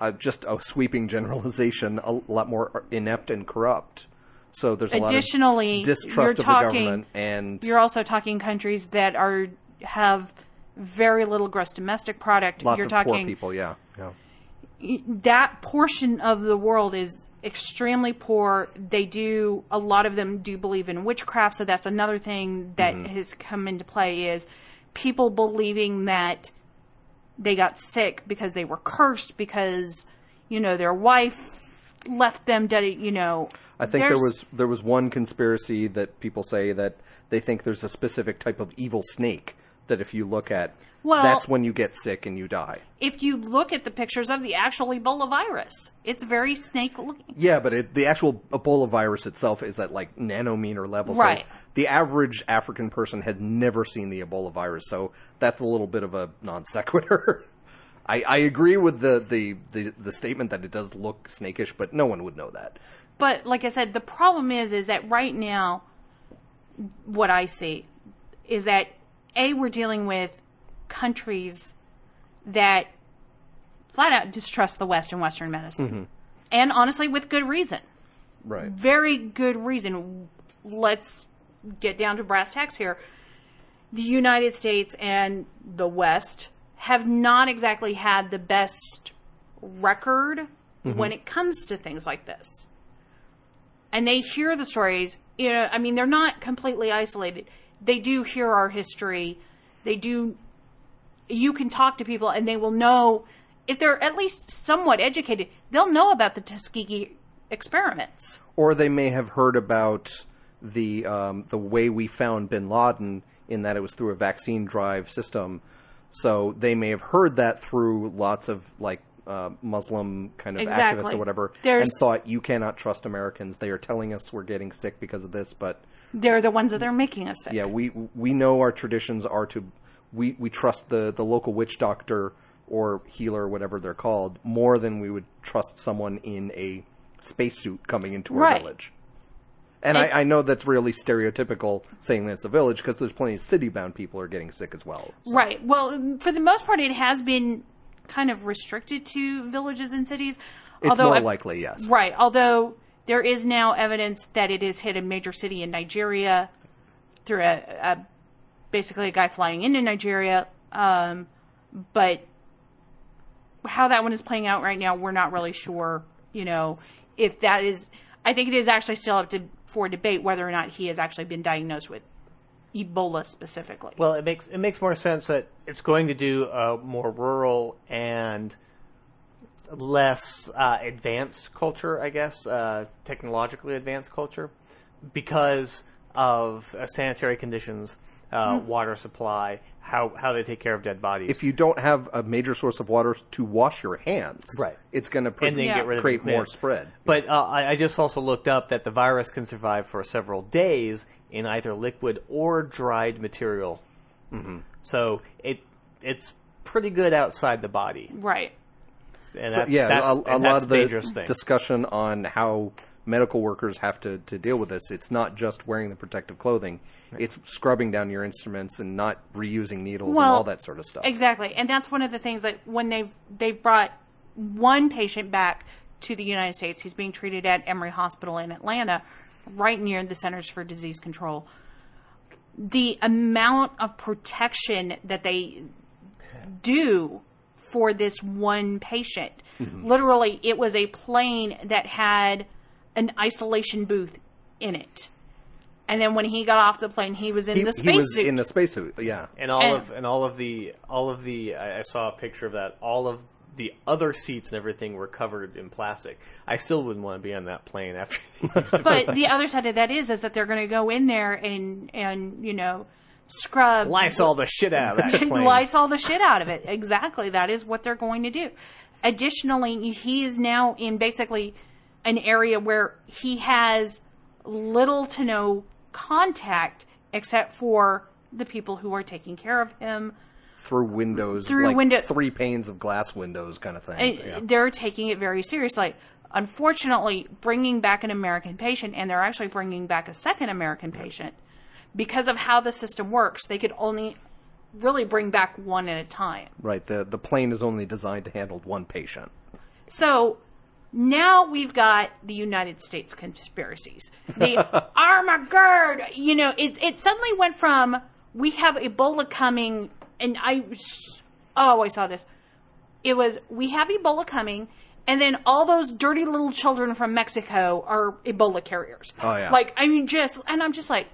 uh, just a sweeping generalization, a lot more inept and corrupt. So there's a Additionally, lot of distrust you're of talking- the government, and You're also talking countries that are have very little gross domestic product. lots you're of talking poor people. Yeah, yeah. that portion of the world is extremely poor. They do a lot of them do believe in witchcraft, so that's another thing that mm-hmm. has come into play is people believing that they got sick because they were cursed because you know their wife left them dead. You know, I think there was there was one conspiracy that people say that they think there's a specific type of evil snake that if you look at, Well- that's when you get sick and you die. if you look at the pictures of the actual Ebola virus, it's very snake looking. Yeah, but it, the actual Ebola virus itself is at like nanometer level. Right. So the average African person has never seen the Ebola virus, so that's a little bit of a non sequitur. I, I agree with the, the, the, the statement that it does look snakish, but no one would know that. But like I said, the problem is is that right now what I see is that a we're dealing with countries that flat out distrust the West and Western medicine. Mm-hmm. And honestly with good reason. Right. Very good reason. Let's get down to brass tacks here. The United States and the West have not exactly had the best record mm-hmm. when it comes to things like this and they hear the stories you know i mean they're not completely isolated. They do hear our history. They do you can talk to people and they will know if they're at least somewhat educated they'll know about the tuskegee experiments. Or they may have heard about the um, the way we found Bin Laden in that it was through a vaccine drive system. So they may have heard that through lots of like uh, Muslim kind of Exactly. activists or whatever, There's- and thought you cannot trust Americans. They are telling us we're getting sick because of this, but They're the ones that are making us sick. yeah, we we know our traditions are to we we trust the the local witch doctor or healer, whatever they're called, more than we would trust someone in a spacesuit coming into our Right. village. And I, I know that's really stereotypical saying that it's a village because there's plenty of city bound people are getting sick as well. So- Right. Well, for the most part, it has been kind of restricted to villages and cities. It's although more likely, yes. Right. Although there is now evidence that it has hit a major city in Nigeria through a, a basically a guy flying into Nigeria. Um, but how that one is playing out right now, we're not really sure. You know, if that is, I think it is actually still up to for debate whether or not he has actually been diagnosed with Ebola specifically. Well, it makes it makes more sense that it's going to do a more rural and less uh, advanced culture, I guess, uh, technologically advanced culture, because of uh, sanitary conditions, uh, water supply, how how they take care of dead bodies. If you don't have a major source of water to wash your hands, Right. it's going to and then Yeah. get rid of create. Yeah. more spread. But uh, I, I just also looked up that the virus can survive for several days in either liquid or dried material. Mm-hmm. So it it's pretty good outside the body, right. and So, that's, yeah, that's, a, a and lot of the dangerous thing. discussion on how medical workers have to, to deal with this. It's not just wearing the protective clothing; it's scrubbing down your instruments and not reusing needles and all that sort of stuff. Exactly, and that's one of the things that when they've they've brought one patient back to the United States, he's being treated at Emory Hospital in Atlanta, right near the Centers for Disease Control. The amount of protection that they do for this one patient, Mm-hmm. literally, it was a plane that had an isolation booth in it. And then when he got off the plane, he was in he, the he was spacesuit. in the spacesuit. Yeah, and all and- of and all of the all of the I I saw a picture of that. All of the other seats and everything were covered in plastic. I still wouldn't want to be on that plane after. but the other side of that is is that they're going to go in there and and you know scrub Lysol the shit out of that plane. Lysol the shit out of it. Exactly, that is what they're going to do. Additionally, he is now in basically an area where he has little to no contact except for the people who are taking care of him. Through windows, Through like window- three panes of glass windows, kind of thing. Uh, They're taking it very seriously. Unfortunately, bringing back an American patient, and they're actually bringing back a second American patient, because of how the system works, they could only really bring back one at a time. Right. The the plane is only designed to handle one patient. So now we've got the United States conspiracies. The Armageddon, you know, it it suddenly went from we have Ebola coming, and I oh I saw this. It was we have Ebola coming, and then all those dirty little children from Mexico are Ebola carriers. Oh, yeah. like I mean, just and I'm just like,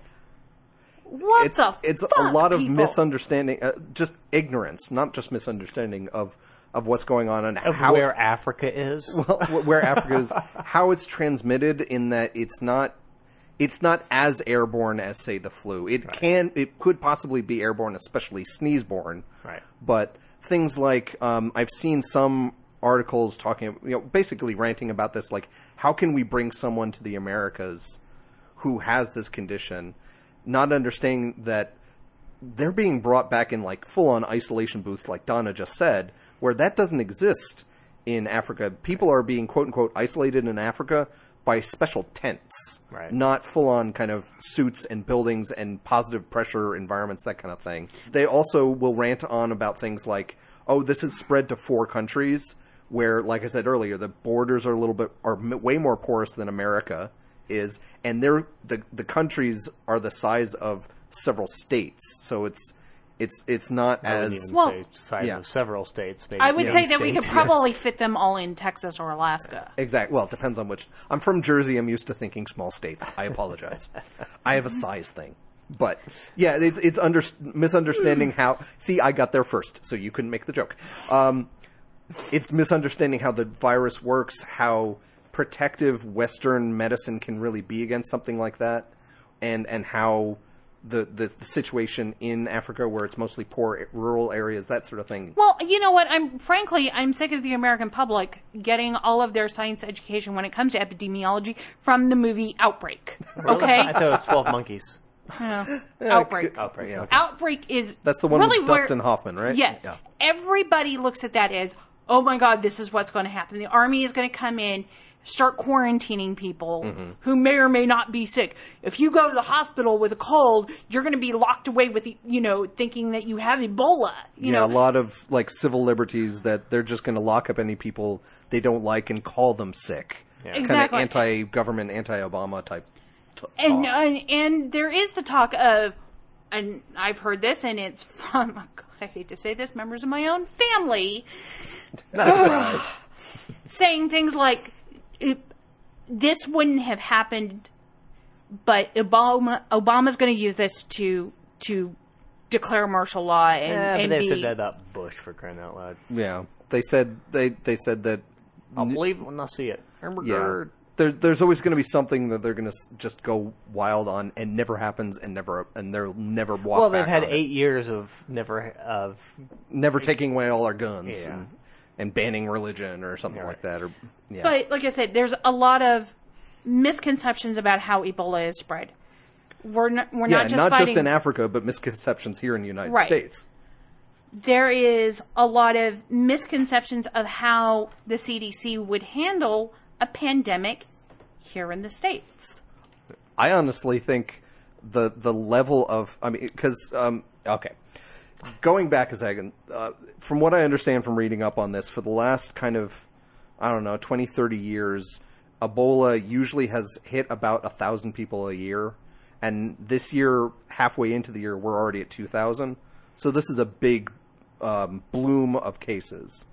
what it's the? it's fuck, a lot of people? misunderstanding, uh, just ignorance, not just misunderstanding of of what's going on and of how where Africa is. well, where Africa is, how it's transmitted in that it's not it's not as airborne as say the flu. It can it could possibly be airborne, especially sneeze-borne. Right. But things like um, I've seen some articles talking, you know, basically ranting about this, like how can we bring someone to the Americas who has this condition, not understanding that they're being brought back in like full on isolation booths, like Donna just said, where that doesn't exist in Africa. People are being quote unquote isolated in Africa by special tents, Right. not full on kind of suits and buildings and positive pressure environments, that kind of thing. They also will rant on about things like, oh, this is spread to four countries. Where, like I said earlier, the borders are a little bit are way more porous than America is, and they're the the countries are the size of several states. So it's it's it's not I wouldn't as even Well- say size Yeah. of several states. Maybe I would one say that we could probably fit them all in Texas or Alaska. Exactly. Well, it depends on which. I'm from Jersey. I'm used to thinking small states. I apologize. I have a size thing. But yeah, it's it's under, misunderstanding how. See, I got there first, so you couldn't make the joke. Um, it's misunderstanding how the virus works, how protective Western medicine can really be against something like that, and and how the, the the situation in Africa where it's mostly poor rural areas, that sort of thing. Well, you know what? I'm frankly, I'm sick of the American public getting all of their science education when it comes to epidemiology from the movie Outbreak. Okay, I thought it was Twelve Monkeys. Outbreak. Outbreak. Yeah. Okay. Outbreak is That's the one really with where- Dustin Hoffman, right? Yes. Yeah. Everybody looks at that as, oh my God, this is what's going to happen. The army is going to come in, start quarantining people Mm-hmm. who may or may not be sick. If you go to the hospital with a cold, you're going to be locked away with, you know, thinking that you have Ebola. You yeah, know, a lot of like civil liberties that they're just going to lock up any people they don't like and call them sick. Yeah. Exactly. Kind of anti-government, anti-Obama type. T- and, talk. and and there is the talk of, and I've heard this, and it's from God, I hate to say this, members of my own family, saying things like, "It- "This wouldn't have happened, but Obama Obama's going to use this to to declare martial law and, Yeah, and they be." said that about Bush for crying out loud. yeah, they said they they said that I'll believe it when I see it. Remember, yeah. There, there's always going to be something that they're going to just go wild on, and never happens, and never, and they'll never walk. Well, they've back had on it. eight years of never of never taking away all our guns Yeah. and, and banning religion or something Yeah, like that. Or yeah, But like I said, there's a lot of misconceptions about how Ebola is spread. We're not, we're yeah, not just fighting. in Africa, but misconceptions here in the United Right. States. there is a lot of misconceptions of how the CDC would handle a pandemic here in the states. I honestly think the the level of I mean because um, okay, going back a second, uh, from what I understand from reading up on this, for the last kind of I don't know 20, 30 years, Ebola usually has hit about a thousand people a year, and this year, halfway into the year, we're already at two thousand. So this is a big um, bloom of cases.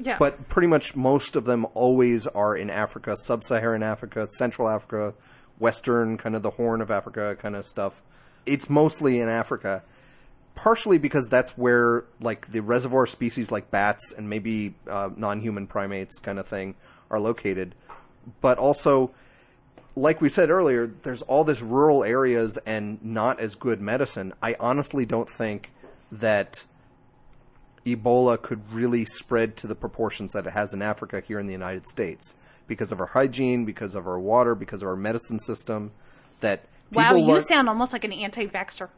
Yeah. But pretty much most of them always are in Africa, sub-Saharan Africa, Central Africa, Western, kind of the Horn of Africa kind of stuff. It's mostly in Africa, partially because that's where like the reservoir species like bats and maybe uh, non-human primates kind of thing are located, but also. Like we said earlier, there's all this rural areas and not as good medicine. I honestly don't think that Ebola could really spread to the proportions that it has in Africa here in the United States because of our hygiene, because of our water, because of our medicine system. That wow, you learn- sound almost like an anti-vaxxer.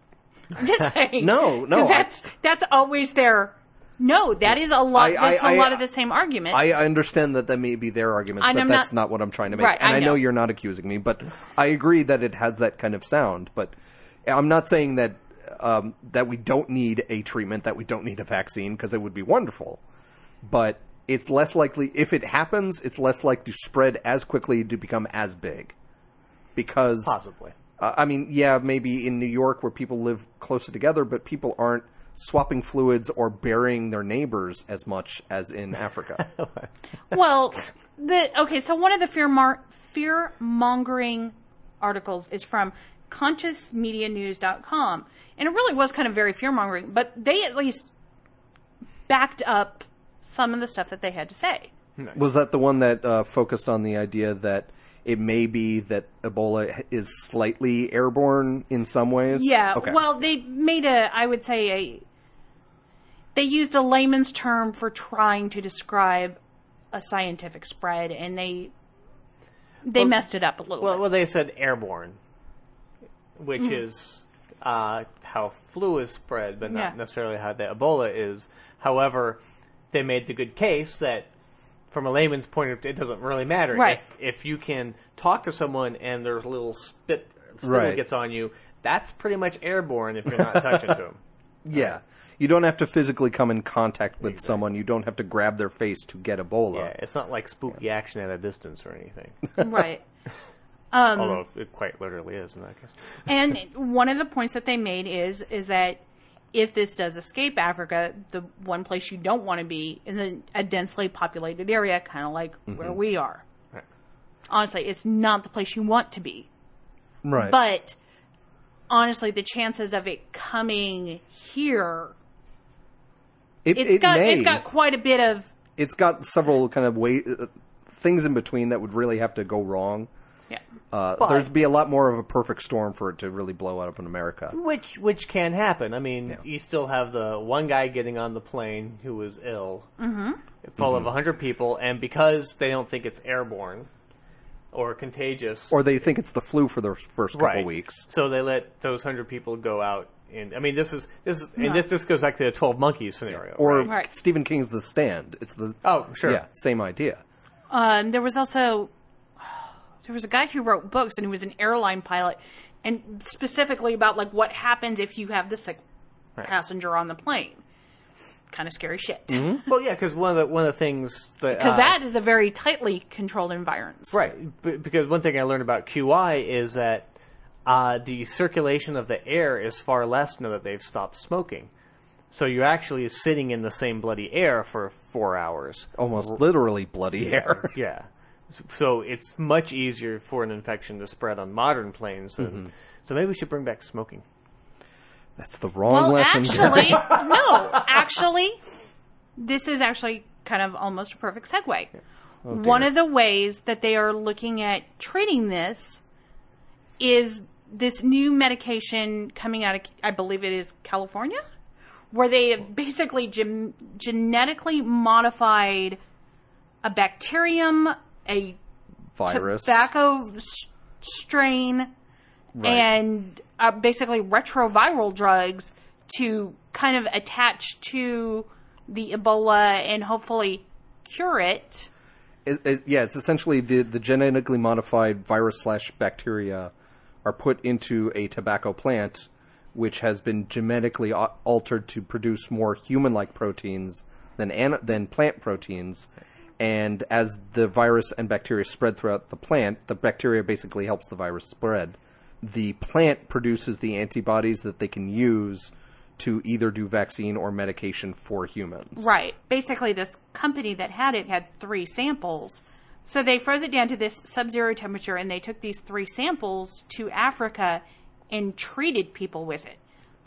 I'm just saying. No, no, 'Cause I- that's that's always their. No, that is a lot. I- that's I- a lot of the same argument. I understand that that may be their arguments, And but I'm that's not- not, what I'm trying to make. Right, and I I know know. you're not accusing me, but I agree that it has that kind of sound. But I'm not saying that um, that we don't need a treatment, that we don't need a vaccine, because it would be wonderful. But it's less likely if it happens. It's less likely to spread as quickly to become as big, because possibly. Uh, I mean, yeah, maybe in New York where people live closer together, but people aren't swapping fluids or burying their neighbors as much as in Africa. well, the okay. So one of the fear mar- fear mongering articles is from ConsciousMediaNews.com, and it really was kind of very fear mongering. But they at least backed up some of the stuff that they had to say. Was that the one that uh, focused on the idea that it may be that Ebola is slightly airborne in some ways? Yeah. Okay. Well, they made a, I would say a, they used a layman's term for trying to describe a scientific spread, and they they messed it up a little Well, bit. well, they said airborne, which Mm-hmm. is uh, how flu is spread, but not Yeah. necessarily how the Ebola is. However, they made the good case that, from a layman's point of view, it doesn't really matter. Right. If, if you can talk to someone and there's a little spit, spittle Right. gets on you, that's pretty much airborne if you're not touching to them. yeah. You don't have to physically come in contact with someone. You don't have to grab their face to get Ebola. Yeah, it's not like spooky action at a distance or anything. right. Um, Although it quite literally is in that case. And one of the points that they made is is that if this does escape Africa, the one place you don't want to be is in a densely populated area, kind of like where we are. Right. Honestly, it's not the place you want to be. Right. But honestly, the chances of it coming here, it, it's it got may. it's got quite a bit of it's got several kind of way uh, things in between that would really have to go wrong. Yeah. Uh, But- there's be a lot more of a perfect storm for it to really blow up in America. Which which can happen. I mean, Yeah. you still have the one guy getting on the plane who was ill, mm-hmm. full of 100 people, and because they don't think it's airborne or contagious, Or they think it's the flu for the first couple right, weeks. so they let those 100 people go out. And I mean, this is this is and this this goes back to the 12 monkeys scenario. Or right? Right. Stephen King's The Stand. It's the oh sure, yeah, same idea. Um, there was also there was a guy who wrote books and he was an airline pilot, and specifically about like what happens if you have the sick passenger on the plane. Kind of scary shit. Because Well, yeah, because one of the one of the things that uh, that is a very tightly controlled environment. Right, b- because one thing I learned about QI is that uh, the circulation of the air is far less now that they've stopped smoking. So you're actually sitting in the same bloody air for four hours. Almost literally bloody air. Yeah. S- So it's much easier for an infection to spread on modern planes. Than, mm-hmm. So maybe we should bring back smoking. That's the wrong Well, lesson. actually, no. Actually, this is actually kind of almost a perfect segue. Oh, One of the ways that they are looking at treating this is this new medication coming out of, I believe it is California, where they have basically gen- genetically modified a bacterium, a Virus. tobacco s- strain, Right. and uh, basically retroviral drugs to kind of attach to the Ebola and hopefully cure it. It- it- yeah, it's essentially the, the genetically modified virus slash bacteria are put into a tobacco plant, which has been genetically altered to produce more human-like proteins than an, than plant proteins. And as the virus and bacteria spread throughout the plant, the bacteria basically helps the virus spread. The plant produces the antibodies that they can use to either do vaccine or medication for humans. Right. Basically, this company that had it had three samples. So they froze it down to this sub zero temperature and they took these three samples to Africa and treated people with it.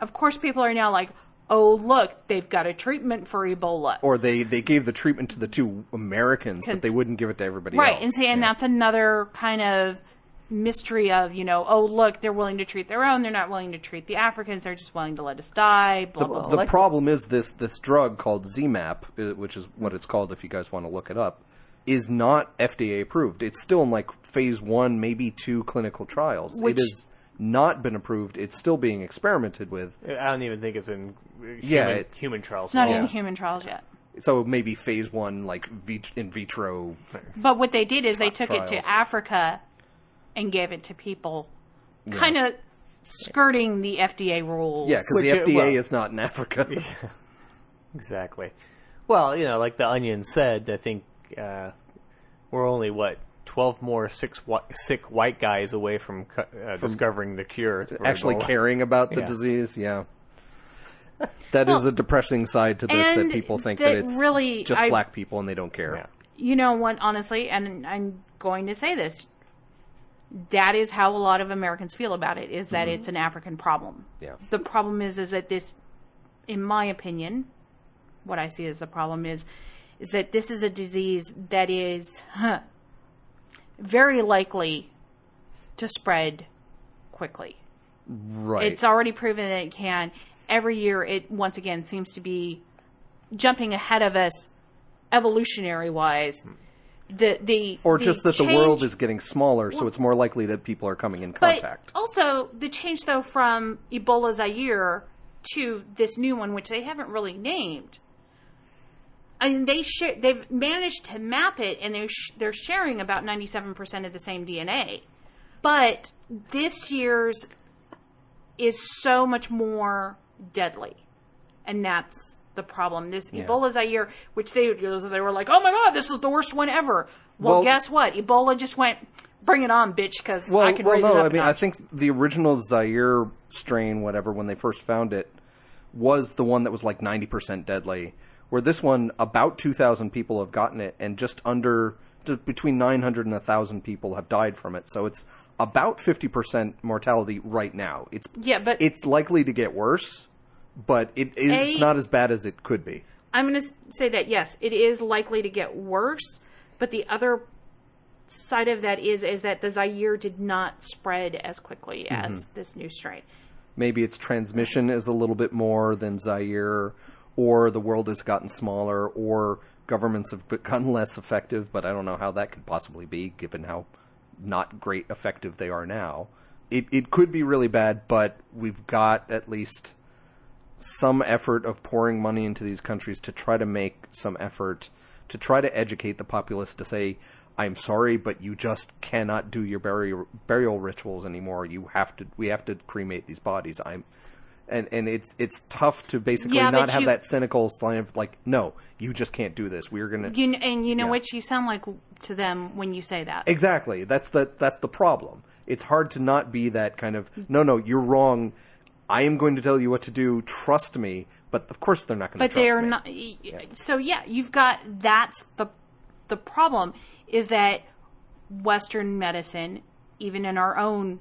Of course, people are now like, oh, look, they've got a treatment for Ebola. or they, they gave the treatment to the two Americans, but they wouldn't give it to everybody right. else. And see, and Yeah. that's another kind of mystery of, you know, oh, look, they're willing to treat their own. They're not willing to treat the Africans. They're just willing to let us die. Blah, blah, the blah. problem is this this drug called ZMapp, uh, which is what it's called if you guys want to look it up, is not FDA approved. It's still in like phase one, maybe two clinical trials. Which- it has not been approved. It's still being experimented with. I don't even think it's in human, Yeah, it- human trials. It's not at all. in human trials yet. So maybe phase one, like vit- in vitro. But what they did is they took it to Africa and gave it to people, kind of skirting the FDA rules. Yeah, because the Which, uh, FDA well- is not in Africa. Exactly. Well, you know, like the Onion said, I think uh, we're only what twelve more sick, whi- sick white guys away from, cu- uh, discovering the cure. Actually Ebola. caring about the Yeah. disease, yeah. That is Well, a depressing side to this that people think that that it's really- just I- black people and they don't care. Yeah. You know what, honestly, and I'm going to say this. That is how a lot of Americans feel about it, is that mm-hmm. it's an African problem. Yeah. The problem is is that this in my opinion, what I see as the problem is is that this is a disease that is huh, very likely to spread quickly. Right. It's already proven that it can. Every year, it once again seems to be jumping ahead of us, evolutionary wise. The the or just that the world is getting smaller, so it's more likely that people are coming in But contact. also the change though from Ebola Zaire to this new one, which they haven't really named. I mean, they share, they've managed to map it, and they're sh- they're sharing about ninety seven percent of the same DNA. But this year's is so much more deadly, and that's the problem. This Ebola Zaire, which they they were like, oh my god, this is the worst one ever. Well, Well- guess what? Ebola just went, bring it on, bitch, because well, I can well, raise no, it up. I mean, I think the original Zaire strain, whatever, when they first found it, was the one that was like ninety percent deadly. Where this one, about two thousand people have gotten it, and just under between just between nine hundred and thousand people have died from it. So it's about fifty percent mortality right now. It's Yeah, but- it's likely to get worse, but it, it's A- not as bad as it could be. I'm going to say that yes, it is likely to get worse, but the other side of that is is that the Zaire did not spread as quickly Mm-hmm. as this new strain. Maybe its transmission is a little bit more than Zaire, or the world has gotten smaller, or governments have become less effective. But I don't know how that could possibly be, given how not great effective they are now. It it could be really bad, but we've got at least some effort of pouring money into these countries to try to make some effort to try to educate the populace to say, "I'm sorry, but you just cannot do your burial burial rituals anymore. You have to. We have to cremate these bodies." I'm, and and it's it's tough to basically Yeah, not have you- that cynical sign of like, "No, you just can't do this. We're gonna." You, and you know Yeah. what you sound like to them when you say that. Exactly. That's the that's the problem. It's hard to not be that kind of no, no, you're wrong. I am going to tell you what to do. Trust me. But of course, they're not going to. but they're me. not so yeah you've got that's the the problem is that western medicine even in our own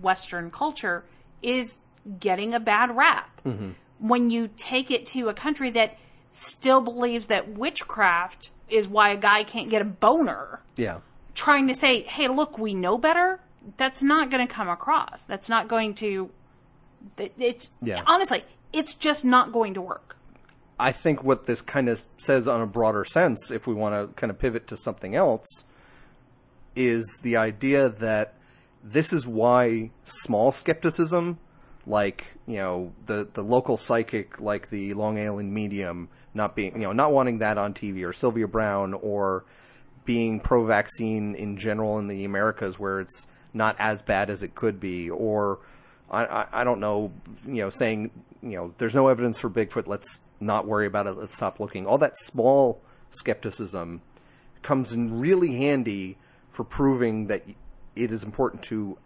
western culture is getting a bad rap Mm-hmm. when you take it to a country that still believes that witchcraft is why a guy can't get a boner Yeah. trying to say hey look we know better that's not going to come across that's not going to it's Yeah. honestly it's just not going to work I think what this kind of says on a broader sense, if we want to kind of pivot to something else, is the idea that this is why small skepticism, like you know the the local psychic, like the Long Island medium, not being you know not wanting that on TV, or Sylvia Browne, or being pro-vaccine in general in the Americas, where it's not as bad as it could be, or I, I, I don't know, you know, saying you know there's no evidence for Bigfoot, let's not worry about it, let's stop looking. All that small skepticism comes in really handy for proving that it is important to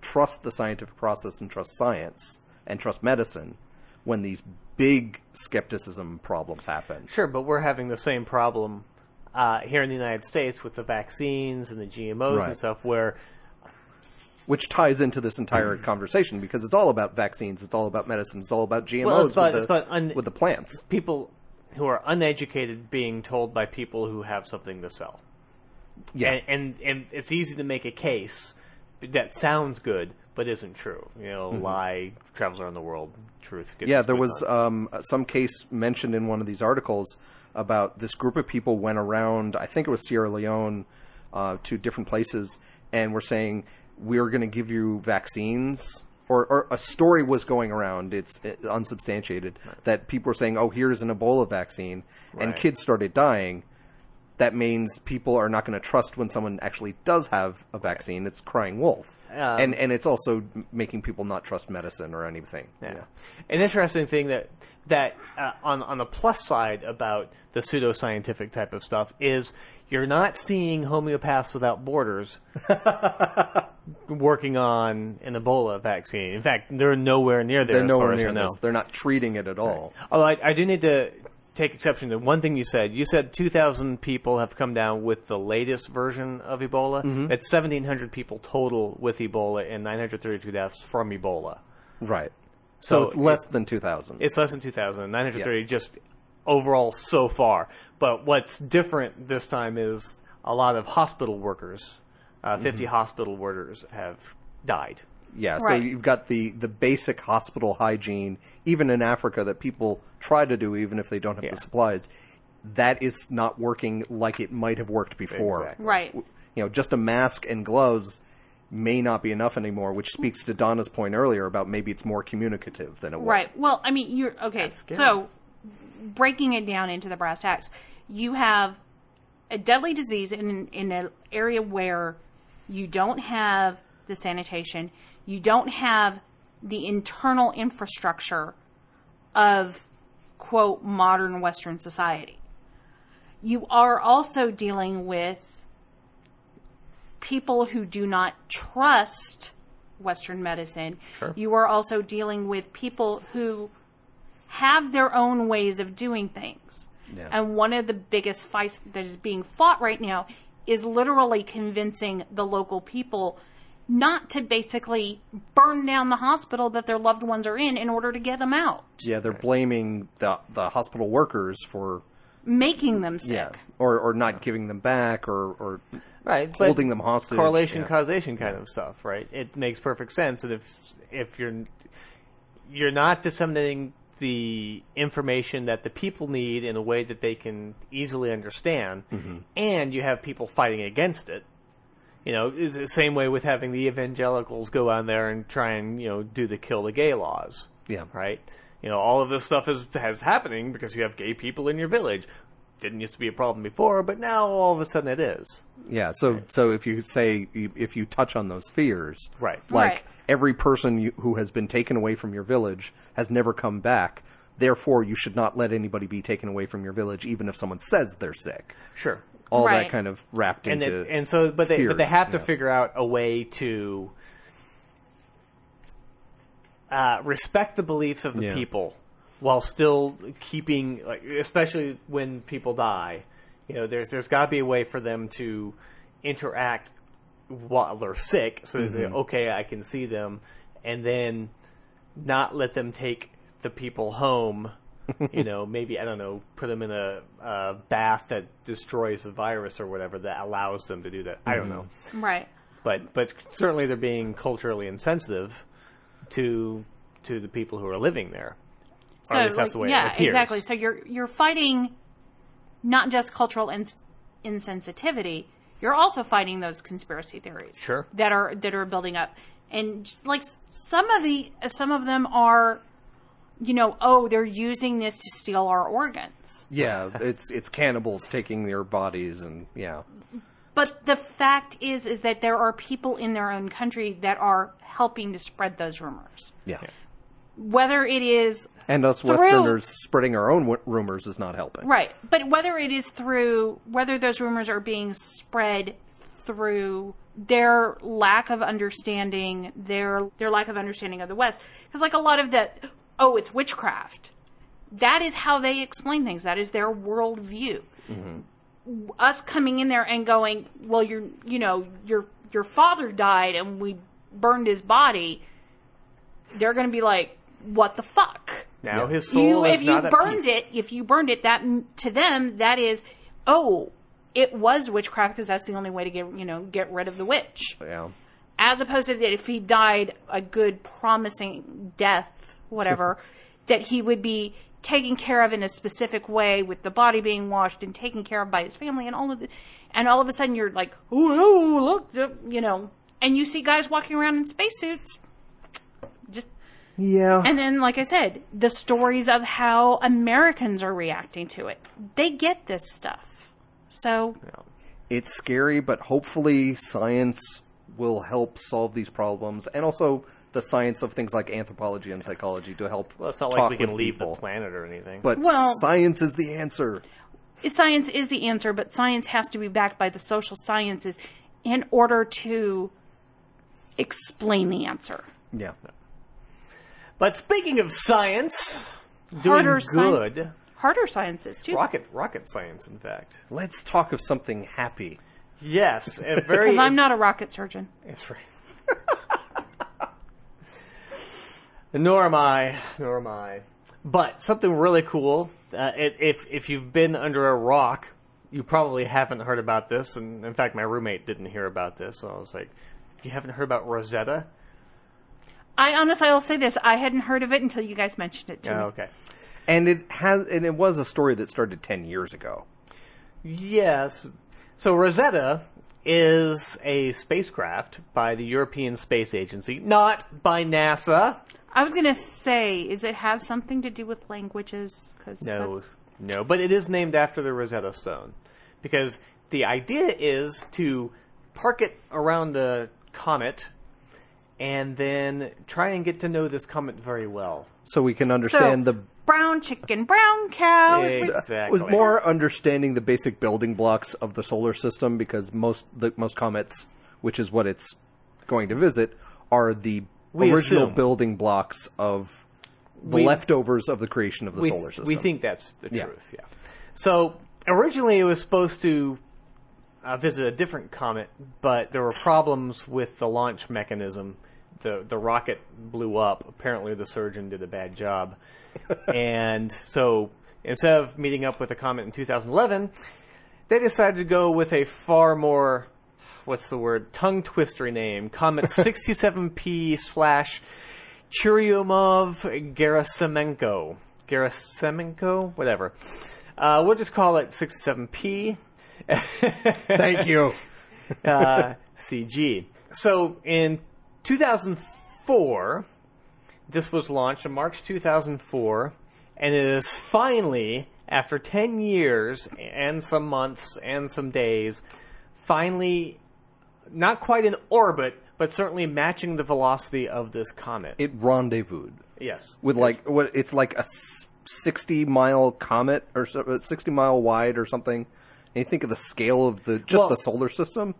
trust the scientific process and trust science and trust medicine when these big skepticism problems happen. Sure, but we're having the same problem uh, here in the United States with the vaccines and the GMOs Right. and stuff, where which ties into this entire conversation because it's all about vaccines, it's all about medicine, it's all about GMOs Well, about- with, the, about un- with the plants. people who are uneducated being told by people who have something to sell. Yeah, And, and and it's easy to make a case that sounds good but isn't true. You know, lie travels around the world. Truth. gets Mm-hmm. yeah. There was um, some case mentioned in one of these articles about this group of people went around. I think it was Sierra Leone uh, to different places, and were saying we're going to give you vaccines. Or, or a story was going around. It's uh, unsubstantiated that people were saying, "Oh, here's an Ebola vaccine," and kids started dying. that means people are not going to trust when someone actually does have a vaccine. It's crying wolf, Um, and and it's also making people not trust medicine or anything. Yeah. An interesting thing that that uh, on on the plus side about the pseudoscientific type of stuff is you're not seeing homeopaths without borders working on an Ebola vaccine. In fact, they're nowhere near there. They're as nowhere far near this. They're not treating it at all. Although I, I do need to take exception to one thing you said. You said 2,000 people have come down with the latest version of Ebola. Mm-hmm. That's 1,700 people total with Ebola and 932 deaths from Ebola. Right. So, So it's less than two thousand. It's less than 2,000. 930 just overall so far. But what's different this time is a lot of hospital workers, uh, 50 Mm-hmm. hospital workers have died. Yeah, so Right. you've got the, the basic hospital hygiene, even in Africa, that people try to do even if they don't have Yeah. the supplies. That is not working like it might have worked before. Exactly. Right. You know, just a mask and gloves may not be enough anymore, which speaks to Donna's point earlier about maybe it's more communicative than it was. Right. Well, I mean, you're okay. So, breaking it down into the brass tacks, you have a deadly disease in in an area where you don't have the sanitation, you don't have the internal infrastructure of quote modern Western society. You are also dealing with people who do not trust Western medicine. Sure. You are also dealing with people who have their own ways of doing things. Yeah. And one of the biggest fights that is being fought right now is literally convincing the local people not to basically burn down the hospital that their loved ones are in in order to get them out, Yeah, they're blaming the the hospital workers for making them sick. yeah, or or not giving them back, or or right, holding them hostage. correlation yeah. causation kind of stuff, right? It makes perfect sense that if if you're you're not disseminating the information that the people need in a way that they can easily understand, Mm-hmm. and you have people fighting against it. You know, is the same way with having the evangelicals go on there and try and you know do the kill the gay laws. Yeah. right. You know, all of this stuff is has happening because you have gay people in your village. Didn't used to be a problem before, but now all of a sudden it is. Yeah, so so if you say if you touch on those fears, Right. Like Right. Every person you, who has been taken away from your village has never come back. Therefore, you should not let anybody be taken away from your village, even if someone says they're sick. Sure. All Right. that kind of wrapped and into it, and so but they but they have to yeah. figure out a way to uh, respect the beliefs of the Yeah. people while still keeping like especially when people die you know there's there's got to be a way for them to interact while they're sick so they say Mm-hmm. okay I can see them and then not let them take the people home you know maybe I don't know put them in a, a bath that destroys the virus or whatever that allows them to do that I don't know Right. but but certainly they're being culturally insensitive to to the people who are living there. So or at least that's like, the way yeah, it appears. exactly. So you're you're fighting not just cultural ins- insensitivity. You're also fighting those conspiracy theories. Sure. That are that are building up, and just like some of the some of them are, you know, oh, they're using this to steal our organs. yeah, it's it's cannibals taking their bodies and yeah, But the fact is, is that there are people in their own country that are helping to spread those rumors. yeah. Whether it is And us Through- Westerners spreading our own w- rumors is not helping. Right. But whether it is through whether those rumors are being spread through their lack of understanding, their their lack of understanding of the West, because like a lot of that, oh, it's witchcraft. That is how they explain things. That is their worldview. Mm-hmm. Us coming in there and going, well, you're, you know, your your father died and we burned his body. They're going to be like, what the fuck? Now his soul you is if you not at burned peace. it if you burned it that to them that is oh it was witchcraft because that's the only way to get you know get rid of the witch Yeah. as opposed to that if he died a good promising death whatever that he would be taken care of in a specific way with the body being washed and taken care of by his family and all of the and all of a sudden you're like oh no, look you know and you see guys walking around in spacesuits just Yeah. and then, like I said, the stories of how Americans are reacting to it. They get this stuff. So, it's scary, but hopefully science will help solve these problems, and also the science of things like anthropology and psychology to help. Well, it's not talk like we can with leave people. the planet or anything. But Well- science is the answer. science is the answer, but science has to be backed by the social sciences in order to explain the answer. Yeah. But speaking of science, doing Harder sci- good, Harder sciences, too. rocket rocket science, in fact. Let's talk of something happy. Yes, a very. Because I'm not a rocket surgeon. That's right. nor am I. Nor am I. But something really cool. Uh, it, if if you've been under a rock, you probably haven't heard about this. And in fact, my roommate didn't hear about this. So I was like, "You haven't heard about Rosetta?" I honestly, I'll say this: I hadn't heard of it until you guys mentioned it to Oh, me. okay. And it has, and it was a story that started ten years ago. Yes. So Rosetta is a spacecraft by the European Space Agency, not by NASA. I was gonna say, does it have something to do with languages? Because No, no, but it is named after the Rosetta Stone because the idea is to park it around the comet and then try and get to know this comet very well. So we can so understand the brown chicken, brown cows. with- Exactly. was more understanding the basic building blocks of the solar system because most the most comets, which is what it's going to visit, are the We original assume. building blocks of the We- leftovers of the creation of the we, solar system. we think that's the Yeah. truth. Yeah. So originally it was supposed to uh, visit a different comet, but there were problems with the launch mechanism. The the rocket blew up. Apparently, the surgeon did a bad job, and so instead of meeting up with a comet in 2011, they decided to go with a far more what's the word? Tongue twister name. Comet 67P slash Churyumov Gerasimenko. Gerasimenko? Whatever. Uh, we'll just call it 67P. Thank you. uh, CG. So in 2004, this was launched in March 2004, and it is finally, after 10 years and some months and some days, finally not quite in orbit, but certainly matching the velocity of this comet. It rendezvoused yes. with like what it's like a sixty mile comet or uh, sixty mile wide or something. And you think of the scale of the just Well- the solar system.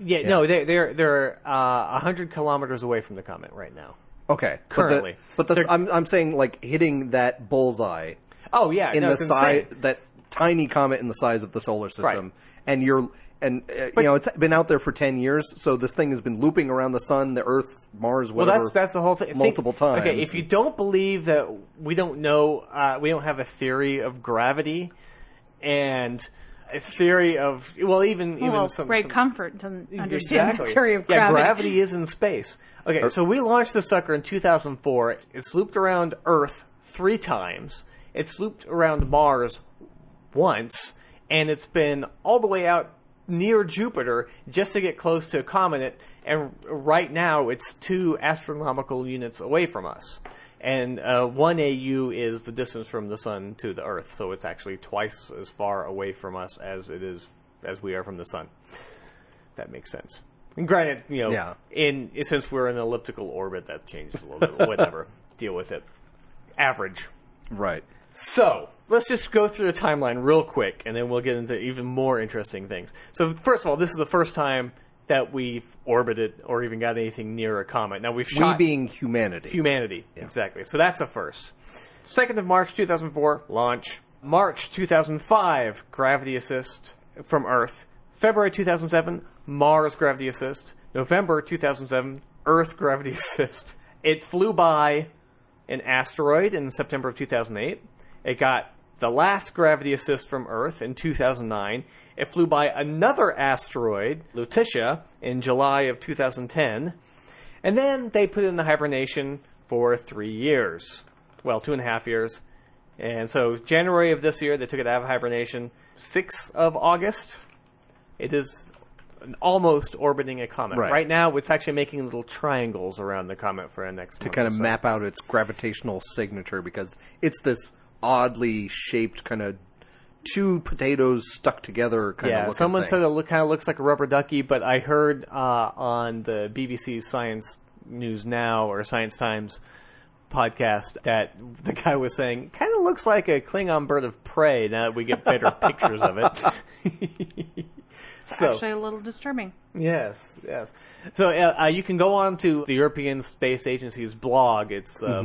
Yeah, no, they, they're they're uh, 100 kilometers away from the comet right now. Okay, Currently. but the, but the I'm I'm saying like hitting that bullseye Oh, yeah. in no, the size that tiny comet in the size of the solar system, Right. and you're and uh, But- you know it's been out there for ten years, so this thing has been looping around the sun, the Earth, Mars, whatever Well, that's that's the whole thing. Think- multiple times. Okay, if you don't believe that we don't know, uh, we don't have a theory of gravity, and a theory of well, even even well, some, great some- comfort to understand Exactly. the theory of gravity. yeah, gravity. gravity is in space. Okay, er so we launched the sucker in 2004. It's looped around Earth three times. It's looped around Mars once, and it's been all the way out near Jupiter just to get close to a comet. And right now, it's two astronomical units away from us. And uh, one AU is the distance from the sun to the Earth, so it's actually twice as far away from us as it is as we are from the sun. That makes sense. And granted, you know, Yeah. in since we're in an elliptical orbit, that changes a little bit. Whatever, deal with it. Average. right. So let's just go through the timeline real quick, and then we'll get into even more interesting things. So first of all, this is the first time that we've orbited or even got anything near a comet. Now we've shot We being humanity. humanity exactly. So that's a first. Second of March 2004 launch. March 2005 gravity assist from Earth. February 2007 Mars gravity assist. November 2007 Earth gravity assist. It flew by an asteroid in September of 2008. It got the last gravity assist from Earth in 2009. It flew by another asteroid, Lutetia, in July of 2010. And then they put it in the hibernation for three years. Well, two and a half years. And so, January of this year, they took it out of hibernation. 6th of August, it is almost orbiting a comet. Right. now, it's actually making little triangles around the comet for the next to kind of map out its gravitational signature because it's this oddly shaped kind of two potatoes stuck together kind of Yeah, looking someone thing. said it look, kind of looks like a rubber ducky, but I heard uh, on the BBC Science News Now or Science Times podcast that the guy was saying kind of looks like a Klingon bird of prey. Now that we get better pictures of it. so Actually, a little disturbing. yes, yes. So uh, uh, you can go on to the European Space Agency's blog. It's uh,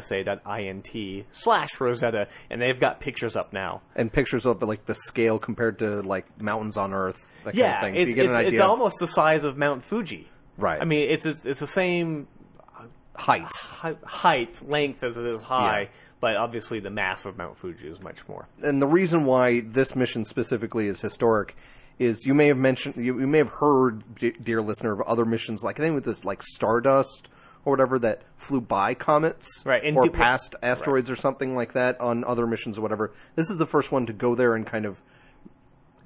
blogs.esa.int slash Rosetta, and they've got pictures up now. and pictures of like the scale compared to like mountains on Earth, that yeah, kind of thing. So it's, you get it's, an idea it's almost the size of Mount Fuji. Right. I mean, it's it's the same height. hi- height, length as it is high, Yeah. but obviously the mass of Mount Fuji is much more. And the reason why this mission specifically is historic is you may have mentioned, you, you may have heard, d- dear listener, of other missions like I think with this like Stardust or whatever that flew by comets Right, or do- past asteroids or something like that on other missions or whatever. This is the first one to go there and kind of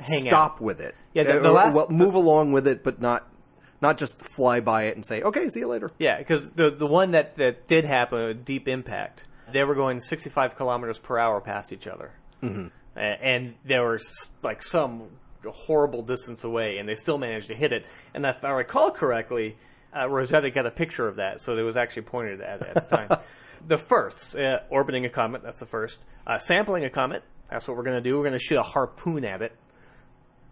Hang stop out. with it. Yeah, the- Uh, the or- last- well, move along with it, but not not just fly by it and say, "Okay, see you later." Yeah, because the the one that that did happen, Deep Impact, they were going 65 kilometers per hour past each other, mm-hmm. and there were like some horrible distance away, and they still managed to hit it. And if I recall correctly, uh, Rosetta got a picture of that, so it was actually pointed at it at the time. the first, uh, orbiting a comet, that's the first. Uh, sampling a comet, that's what we're going to do. We're going to shoot a harpoon at it.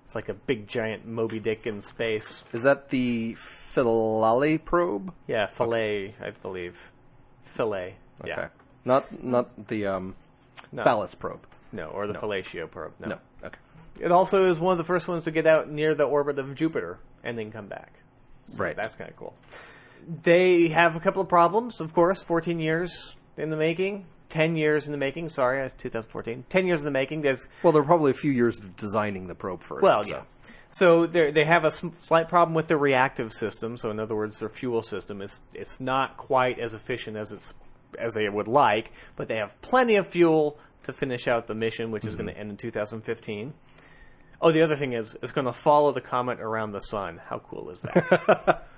It's like a big giant Moby Dick in space. Is that the Philae probe? Yeah, fillet, I believe. Fillet. Yeah. Not not the um, No. phallus probe. No, or the fellatio probe. No. No. It also is one of the first ones to get out near the orbit of Jupiter and then come back. So Right. That's kind of cool. They have a couple of problems, of course. 14 years in the making. 10 years in the making. Sorry, it's 2014. 10 years in the making. There's Well, there are probably a few years of designing the probe first. Well, so. yeah. So they they have a slight problem with their reactive system. So in other words, their fuel system is it's not quite as efficient as it's as they would like, but they have plenty of fuel to finish out the mission, which is mm-hmm. going to end in 2015. Oh, the other thing is it's going to follow the comet around the sun. How cool is that?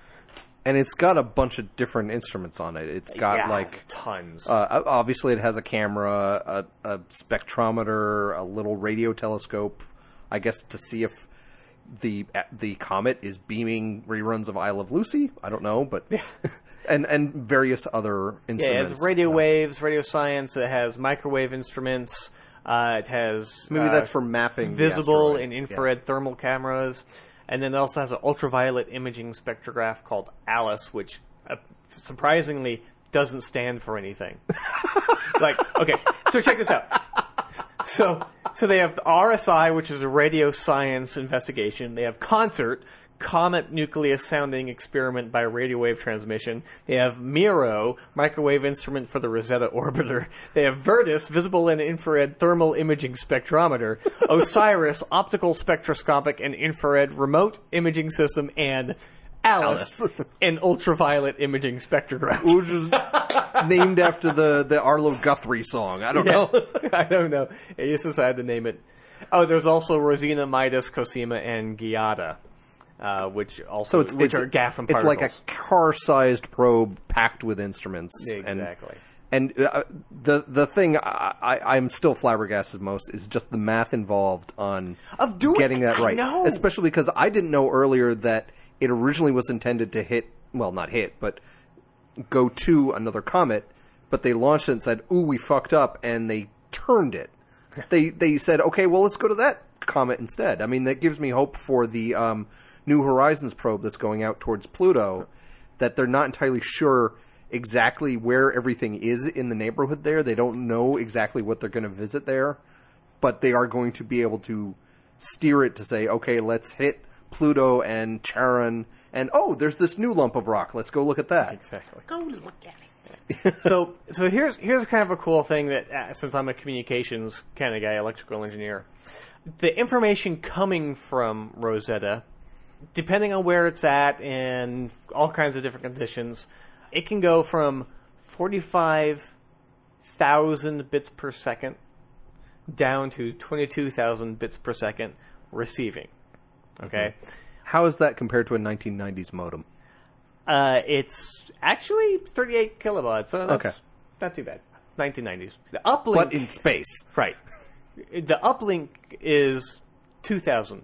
And it's got a bunch of different instruments on it. It's got Yeah, like tons. Uh, obviously, it has a camera, a, a spectrometer, a little radio telescope. I guess to see if the the comet is beaming reruns of I Love Lucy. I don't know, but and and various other instruments. Yeah, it has radio Uh, waves, radio science. It has microwave instruments. Uh, it has Maybe uh, that's for mapping visible and Yeah. infrared thermal cameras, and then it also has an ultraviolet imaging spectrograph called ALICE, which uh, surprisingly doesn't stand for anything. like, okay, so check this out. So, so they have the RSI, which is a radio science investigation. They have CONSERT, Comet Nucleus Sounding Experiment by Radio Wave Transmission. They have MIRO, Microwave Instrument for the Rosetta Orbiter. They have VIRTIS, Visible and Infrared Thermal Imaging Spectrometer. Osiris, Optical Spectroscopic and Infrared Remote Imaging System. And Alice, an ultraviolet imaging spectrograph. which is named after the the Arlo Guthrie song. I don't know. I don't know. I just decided to name it. Oh, there's also Rosina, Midas, Cosima, and Giada, uh, which also So it's which it's, are gas and it's like a car-sized probe packed with instruments. and- Exactly. And, uh, the the thing I, I'm still flabbergasted most is just the math involved on Of doing- getting that right. Especially because I didn't know earlier that it originally was intended to hit well, not hit, but go to another comet. But they launched it and said, "Ooh, we fucked up," and they turned it. they they said, "Okay, well, let's go to that comet instead." I mean, that gives me hope for the um, New Horizons probe that's going out towards Pluto. That they're not entirely sure exactly where everything is in the neighborhood there. They don't know exactly what they're going to visit there, but they are going to be able to steer it to say, "Okay, let's hit." Pluto and Charon, and oh, there's this new lump of rock. Let's go look at that. exactly. Go look at it. so so here's here's kind of a cool thing that uh, since I'm a communications kind of guy, electrical engineer, the information coming from Rosetta, depending on where it's at and all kinds of different conditions, it can go from forty five thousand bits per second down to twenty two thousand bits per second receiving. Okay. How is that compared to a 1990s modem? Uh, it's actually 38 kilobytes, so that's Okay. not too bad. 1990s. The uplink, But in space. right? The uplink is 2,000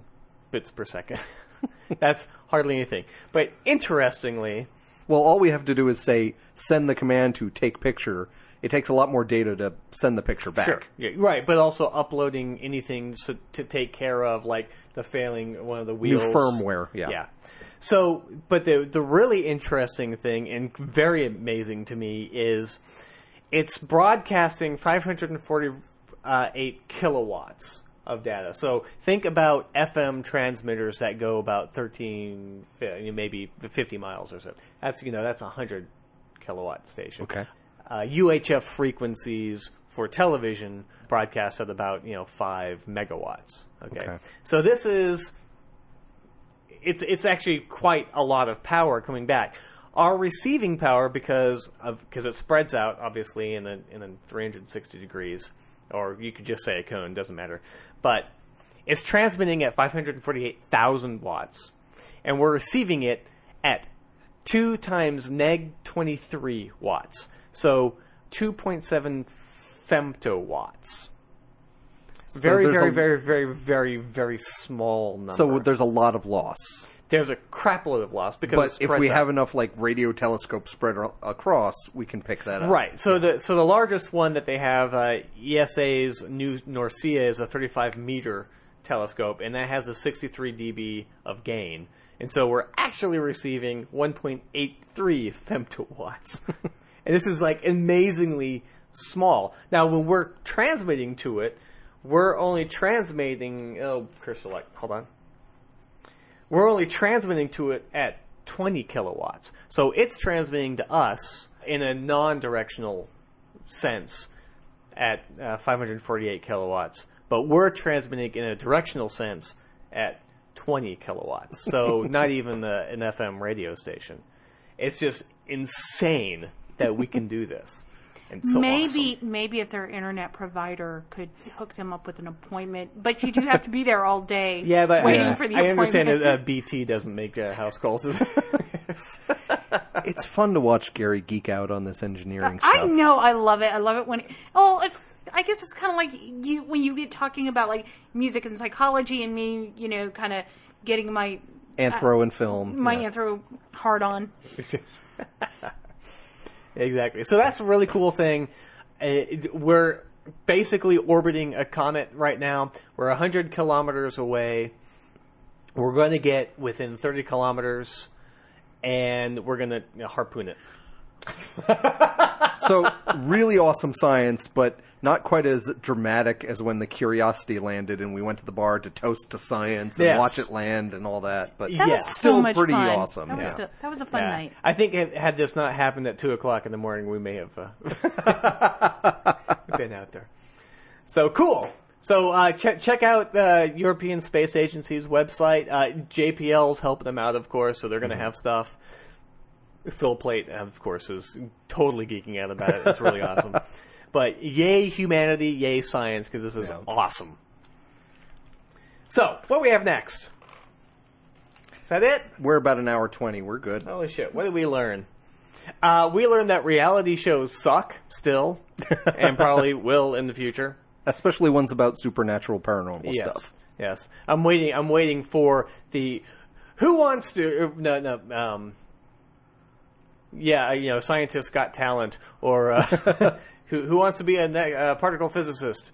bits per second. that's hardly anything. But interestingly, Well, all we have to do is say send the command to take picture. It takes a lot more data to send the picture back. yeah, right, but also uploading anything so, to take care of, like the failing one of the wheels, New firmware, yeah. yeah. So, but the the really interesting thing and very amazing to me is it's broadcasting 548 uh, kilowatts of data. So think about FM transmitters that go about 13, maybe 50 miles or so. That's you know that's a 100 kilowatt station. Okay. Uh, UHF frequencies for television broadcast at about you know five megawatts. Okay. Okay. So this is it's it's actually quite a lot of power coming back. Our receiving power, because of because it spreads out obviously in a in a 360 degrees, or you could just say a cone, doesn't matter. But it's transmitting at 548,000 watts, and we're receiving it at two times neg 23 watts, so 2.7 femtowatts. So Very, very, a- very, very, very, very small number. So there's a lot of loss. There's a crap load of loss because But if we out. have enough like radio telescopes spread across, we can pick that up. Right. So the so the largest one that they have, uh, ESA's new Norcia, is a 35 meter telescope, and that has a 63 dB of gain. And so we're actually receiving 1.83 femtowatts, and this is like amazingly small. Now, when we're transmitting to it, we're only transmitting. Oh, Crystal Light, hold on. We're only transmitting to it at 20 kilowatts. So it's transmitting to us in a non directional sense at uh, 548 kilowatts, but we're transmitting in a directional sense at 20 kilowatts. So not even an FM radio station. It's just insane that we can do this. And so maybe awesome. maybe if their internet provider could hook them up with an appointment, but you do have to be there all day. Yeah, but waiting I, for the I appointment. understand that uh, BT doesn't make uh, house calls. It's fun to watch Gary geek out on this engineering stuff. I know, I love it. I love it when. oh, it's. I guess it's kind of like you when you get talking about like music and psychology, and me, you know, kind of getting my Anthro and film. my yeah. anthro hard on. Exactly. So that's a really cool thing. Uh, it- we're basically orbiting a comet right now. We're 100 kilometers away. We're going to get within 30 kilometers, and we're going to you know, harpoon it. So really awesome science, but not quite as dramatic as when the Curiosity landed and we went to the bar to toast to science and Yes. watch it land and all that. But That Yeah. was so Still much pretty fun. awesome, That was, yeah. still- that was a fun Yeah. night. I think had this not happened at 2 o'clock in the morning, we may have uh, been out there. So cool. So uh, check check out the European Space Agency's website. Uh, JPL's helping them out, of course, so they're going to have stuff. Phil Plait, of course, is totally geeking out about it. It's really awesome. But yay humanity, yay science, because this is Yeah. awesome. So, what do we have next? Is that it? we're about an hour twenty. We're good. Holy shit! What did we learn? Uh, we learned that reality shows suck still, and probably will in the future. Especially ones about supernatural paranormal Yes, stuff. yes. I'm waiting. I'm waiting for the who wants to. uh, No, no. Um, yeah, you know, scientists got talent, or uh, who who wants to be a ne- uh, particle physicist?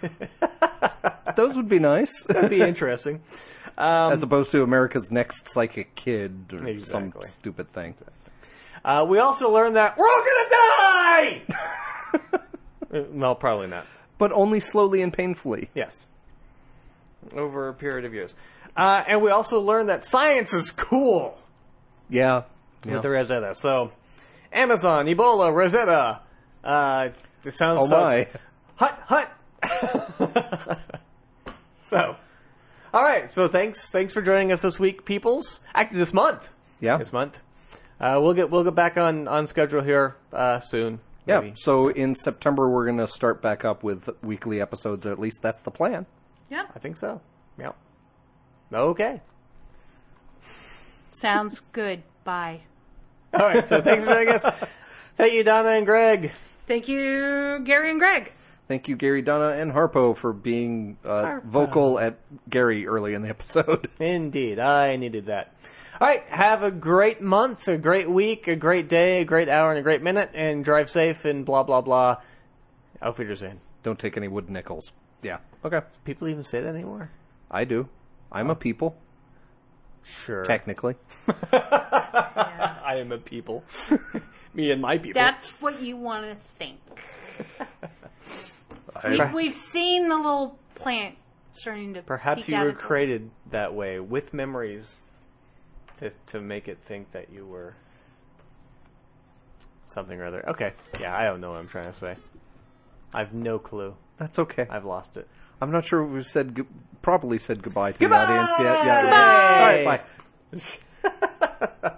Those would be nice. That'd be interesting. as opposed to America's Next Psychic Kid or some stupid thing. Uh, we also learned that we're all gonna die. Well, probably not. But only slowly and painfully. Yes. Over a period of years. Uh, and we also learned that science is cool Yeah. yeah. with the Rosetta. So, Amazon, Ebola, Rosetta. Uh, this sounds Oh so- my. Hut, hut. so, all right. So thanks, thanks for joining us this week, peoples. Actually, this month. Yeah. This month. Uh, we'll get we'll get back on on schedule here uh, soon. Yeah. So in September we're going to start back up with weekly episodes. At least that's the plan. Yeah, I think so. Yeah. Okay. sounds good. Bye. All right. So thanks for joining us. Thank you, Donna and Greg. Thank you, Gary and Greg. Thank you, Gary, Donna, and Harpo for being uh, vocal at Gary early in the episode. Indeed, I needed that. All right, have a great month, a great week, a great day, a great hour, and a great minute, and drive safe and blah blah blah. Auf Wiedersehen. Don't take any wood nickels. Yeah. Okay. People even say that anymore? I do. I'm a people, Sure. technically. I am a people. Me and my people. That's what you want to think. I- We, we've seen the little plant starting to. Perhaps peek you out were of the- created that way with memories to to make it think that you were something or other. Okay. Yeah, I don't know what I'm trying to say. I've no clue. That's okay. I've lost it. I'm not sure we've said go- properly said goodbye to Goodbye! the audience yet. Yeah, yeah. All right, bye.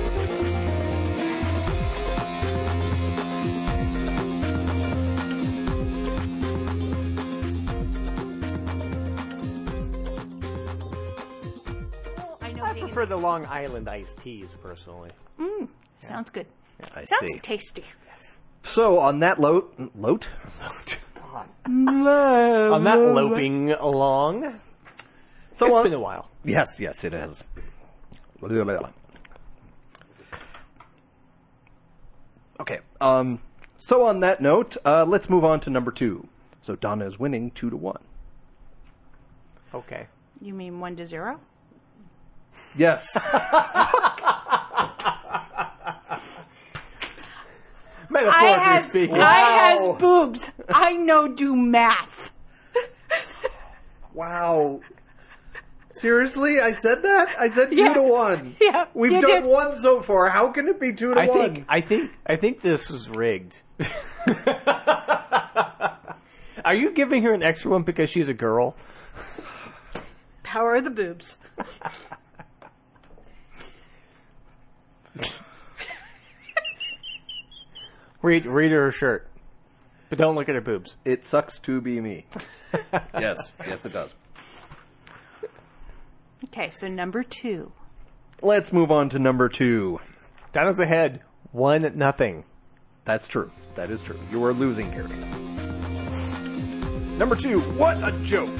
Prefer the Long Island iced teas personally. Sounds good. I Sounds see. tasty. So on that loat, loat. On that loping along, So it's on, been a while. Yes, yes, it is. Okay. Um. So on that note, uh, let's move on to number two. So Donna is winning two to one. Okay. You mean one to zero? Yes. I Metaphorically has, speaking. I has boobs. I know do math. wow. Seriously, I said that. I said two Yeah. to one. Yeah, we've you done did. one so far. How can it be two to I one? think I think I think this was rigged. Are you giving her an extra one because she's a girl? Power of the boobs. Read read her shirt, but don't look at her boobs. It sucks to be me. yes, yes, it does. Okay, so number two. Let's move on to number two. Donna's ahead, one nothing. That's true. That is true. You are losing, Gary. Number two. What a joke.